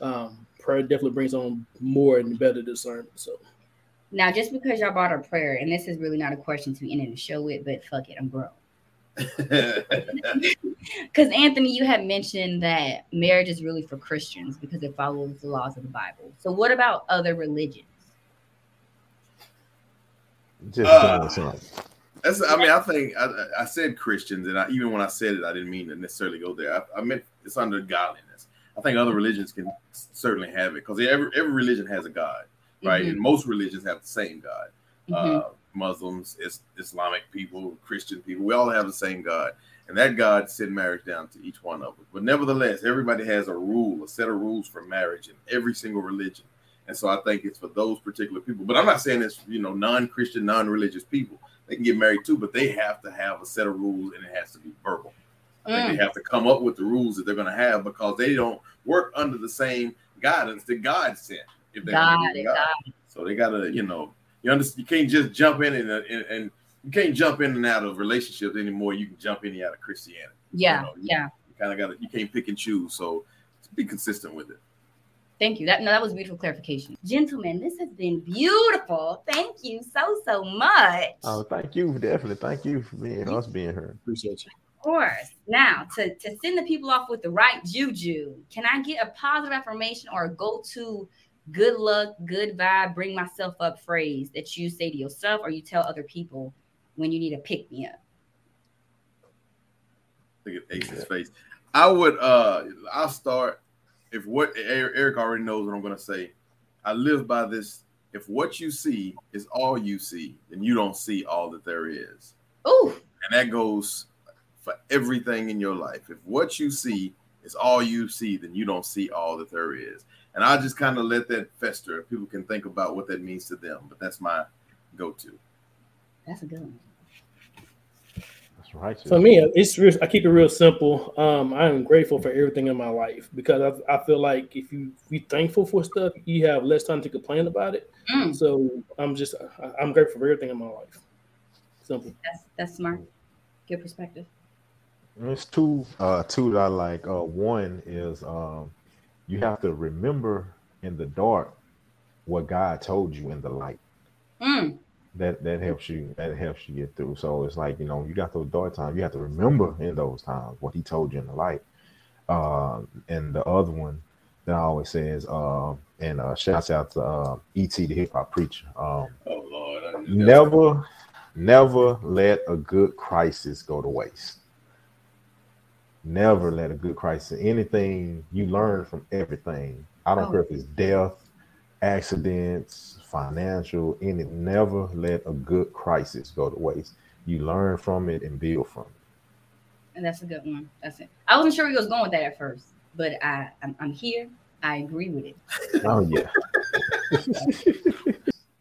[SPEAKER 5] um, prayer definitely brings on more and better discernment. So,
[SPEAKER 2] Now, just because y'all brought up prayer, and this is really not a question to end the show with, but fuck it, I'm grown. Because Anthony, you had mentioned that marriage is really for Christians because it follows the laws of the Bible. So, what about other religions?
[SPEAKER 4] Just
[SPEAKER 3] Uh. That's. I mean, I think I, I said Christians, and I, even when I said it, I didn't mean to necessarily go there. I, I meant it's under godliness. I think other religions can certainly have it because every every religion has a God, right?
[SPEAKER 2] Mhm.
[SPEAKER 3] And most religions have the same God.
[SPEAKER 2] Mhm.
[SPEAKER 3] Uh, Muslims, is, Islamic people, Christian people, we all have the same God, and that God sent marriage down to each one of us. But nevertheless, everybody has a rule, a set of rules for marriage in every single religion. And so I think it's for those particular people. But I'm not saying it's you know non-Christian, non-religious people. They can get married too, but they have to have a set of rules, and it has to be verbal. I think
[SPEAKER 2] Mm.
[SPEAKER 3] they have to come up with the rules that they're going to have because they don't work under the same guidance that God sent. If they
[SPEAKER 2] Got
[SPEAKER 3] believe
[SPEAKER 2] it,
[SPEAKER 3] God.
[SPEAKER 2] got
[SPEAKER 3] So they gotta, you know, you understand. You can't just jump in and, and and you can't jump in and out of relationships anymore. You can jump in and out of Christianity.
[SPEAKER 2] Yeah,
[SPEAKER 3] You know, you-
[SPEAKER 2] yeah.
[SPEAKER 3] You kind of got to. You can't pick and choose. So be consistent with it.
[SPEAKER 2] Thank you. That no, that was beautiful clarification. Gentlemen, this has been beautiful. Thank you so so much.
[SPEAKER 4] Oh, thank you, definitely. Thank you for being us being here.
[SPEAKER 5] appreciate you.
[SPEAKER 2] Of course. Now, to, to send the people off with the right juju, can I get a positive affirmation or a go to good luck, good vibe, bring myself up phrase that you say to yourself or you tell other people when you need a pick me up?
[SPEAKER 3] Look at Ace's face. I would. uh I'll start. If what Eric Eric already knows what I'm going to say. I live by this. If what you see is all you see, then you don't see all that there is.
[SPEAKER 2] Ooh,
[SPEAKER 3] And that goes for everything in your life. If what you see is all you see, then you don't see all that there is. And I just kind of let that fester. People can think about what that means to them, but that's my go-to.
[SPEAKER 2] that's a good one.
[SPEAKER 4] That's right.
[SPEAKER 5] For me, it's real, I keep it real simple. Um, I am grateful for everything in my life because I, I feel like if you be thankful for stuff, you have less time to complain about it.
[SPEAKER 2] Mm,
[SPEAKER 5] So I'm just I, I'm grateful for everything in my life. Simple.
[SPEAKER 2] that's that's smart. Good perspective.
[SPEAKER 4] There's two uh two that I like. Uh one is um you have to remember in the dark what God told you in the light.
[SPEAKER 2] Mm,
[SPEAKER 4] That that helps you that helps you get through. So it's like, you know, you got those dark times, you have to remember in those times what he told you in the light. Uh and the other one that I always say is uh and uh shouts out to uh ET the hip hop preacher. Um
[SPEAKER 3] Oh Lord, I knew that was
[SPEAKER 4] never never let a good crisis go to waste never let a good crisis anything you learn from everything i don't
[SPEAKER 2] Oh.
[SPEAKER 4] care if it's death accidents financial any never let a good crisis go to waste you learn from it and build from it
[SPEAKER 2] and that's a good one. That's it. I wasn't sure he was going with that at first, but I I'm, I'm here. I agree with it.
[SPEAKER 4] oh yeah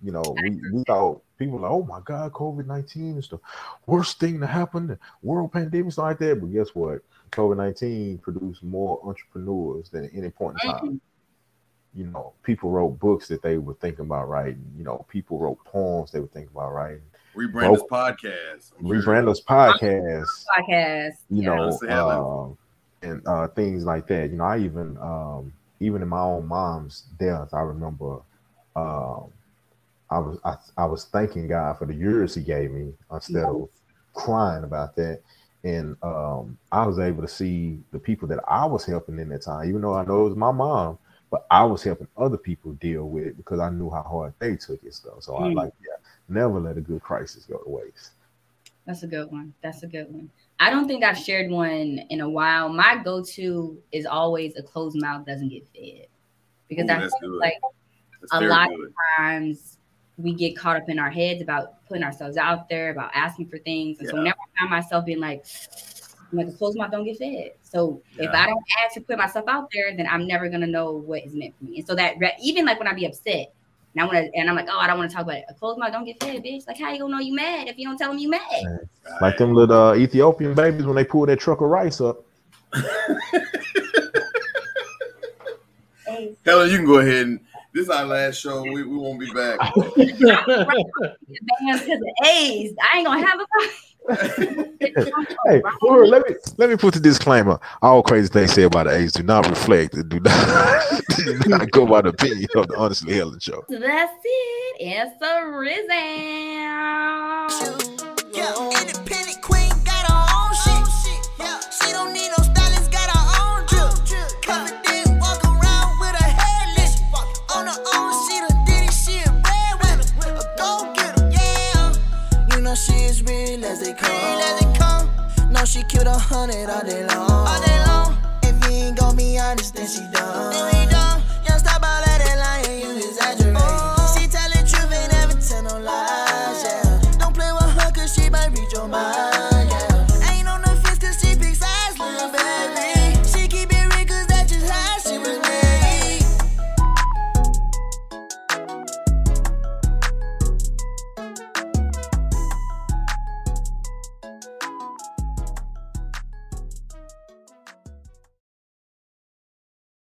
[SPEAKER 4] you know we, we thought people like oh my god covid-19 is the worst thing to happen the world pandemics like that but guess what COVID nineteen produced more entrepreneurs than at any point in time.
[SPEAKER 2] Mm-hmm.
[SPEAKER 4] You know, people wrote books that they were thinking about writing. You know, people wrote poems they were thinking about writing.
[SPEAKER 3] Rebrand this podcast.
[SPEAKER 4] Rebrand us podcast.
[SPEAKER 2] Podcast.
[SPEAKER 4] You know,
[SPEAKER 3] Let's
[SPEAKER 4] um, and uh, things like that. You know, I even um, even in my own mom's death, I remember um, I was I, I was thanking God for the years He gave me instead of crying about that. And um, I was able to see the people that I was helping in that time, even though I know it was my mom, but I was helping other people deal with it because I knew how hard they took it stuff. So I
[SPEAKER 2] Mm.
[SPEAKER 4] like, yeah, never let a good crisis go to waste.
[SPEAKER 2] That's a good one. That's a good one. I don't think I've shared one in a while. My go-to is always a closed mouth doesn't get fed. Because
[SPEAKER 3] Ooh,
[SPEAKER 2] I
[SPEAKER 3] that's
[SPEAKER 2] feel
[SPEAKER 3] good.
[SPEAKER 2] like
[SPEAKER 3] That's
[SPEAKER 2] a lot
[SPEAKER 3] good.
[SPEAKER 2] times we get caught up in our heads about putting ourselves out there, about asking for things. And so
[SPEAKER 3] Yeah.
[SPEAKER 2] whenever I find myself being like, I'm like a closed mouth don't get fed. So if I don't ask to put myself out there, then I'm never gonna know what is meant for me. And so that re- even like when I be upset, and I want to, and I'm like, oh, I don't want to talk about it. A closed mouth don't get fed, bitch. Like how you gonna know you mad if you don't tell them you mad?
[SPEAKER 4] Like them little uh, Ethiopian babies when they pull that truck of rice up.
[SPEAKER 2] Hey,
[SPEAKER 3] Helen, you can go ahead and this is our last show. We, we won't be back.
[SPEAKER 2] bands because of Ace. I ain't gonna have a.
[SPEAKER 4] Hey, hold let me let me put the disclaimer. All crazy things said about the A's do not reflect, and do not, do not go by the opinion of the Honestly Helen show.
[SPEAKER 2] That's it. It's a risen.
[SPEAKER 1] Yeah, she killed a hundred all day long. All day long. If you ain't gon' be honest, then she done.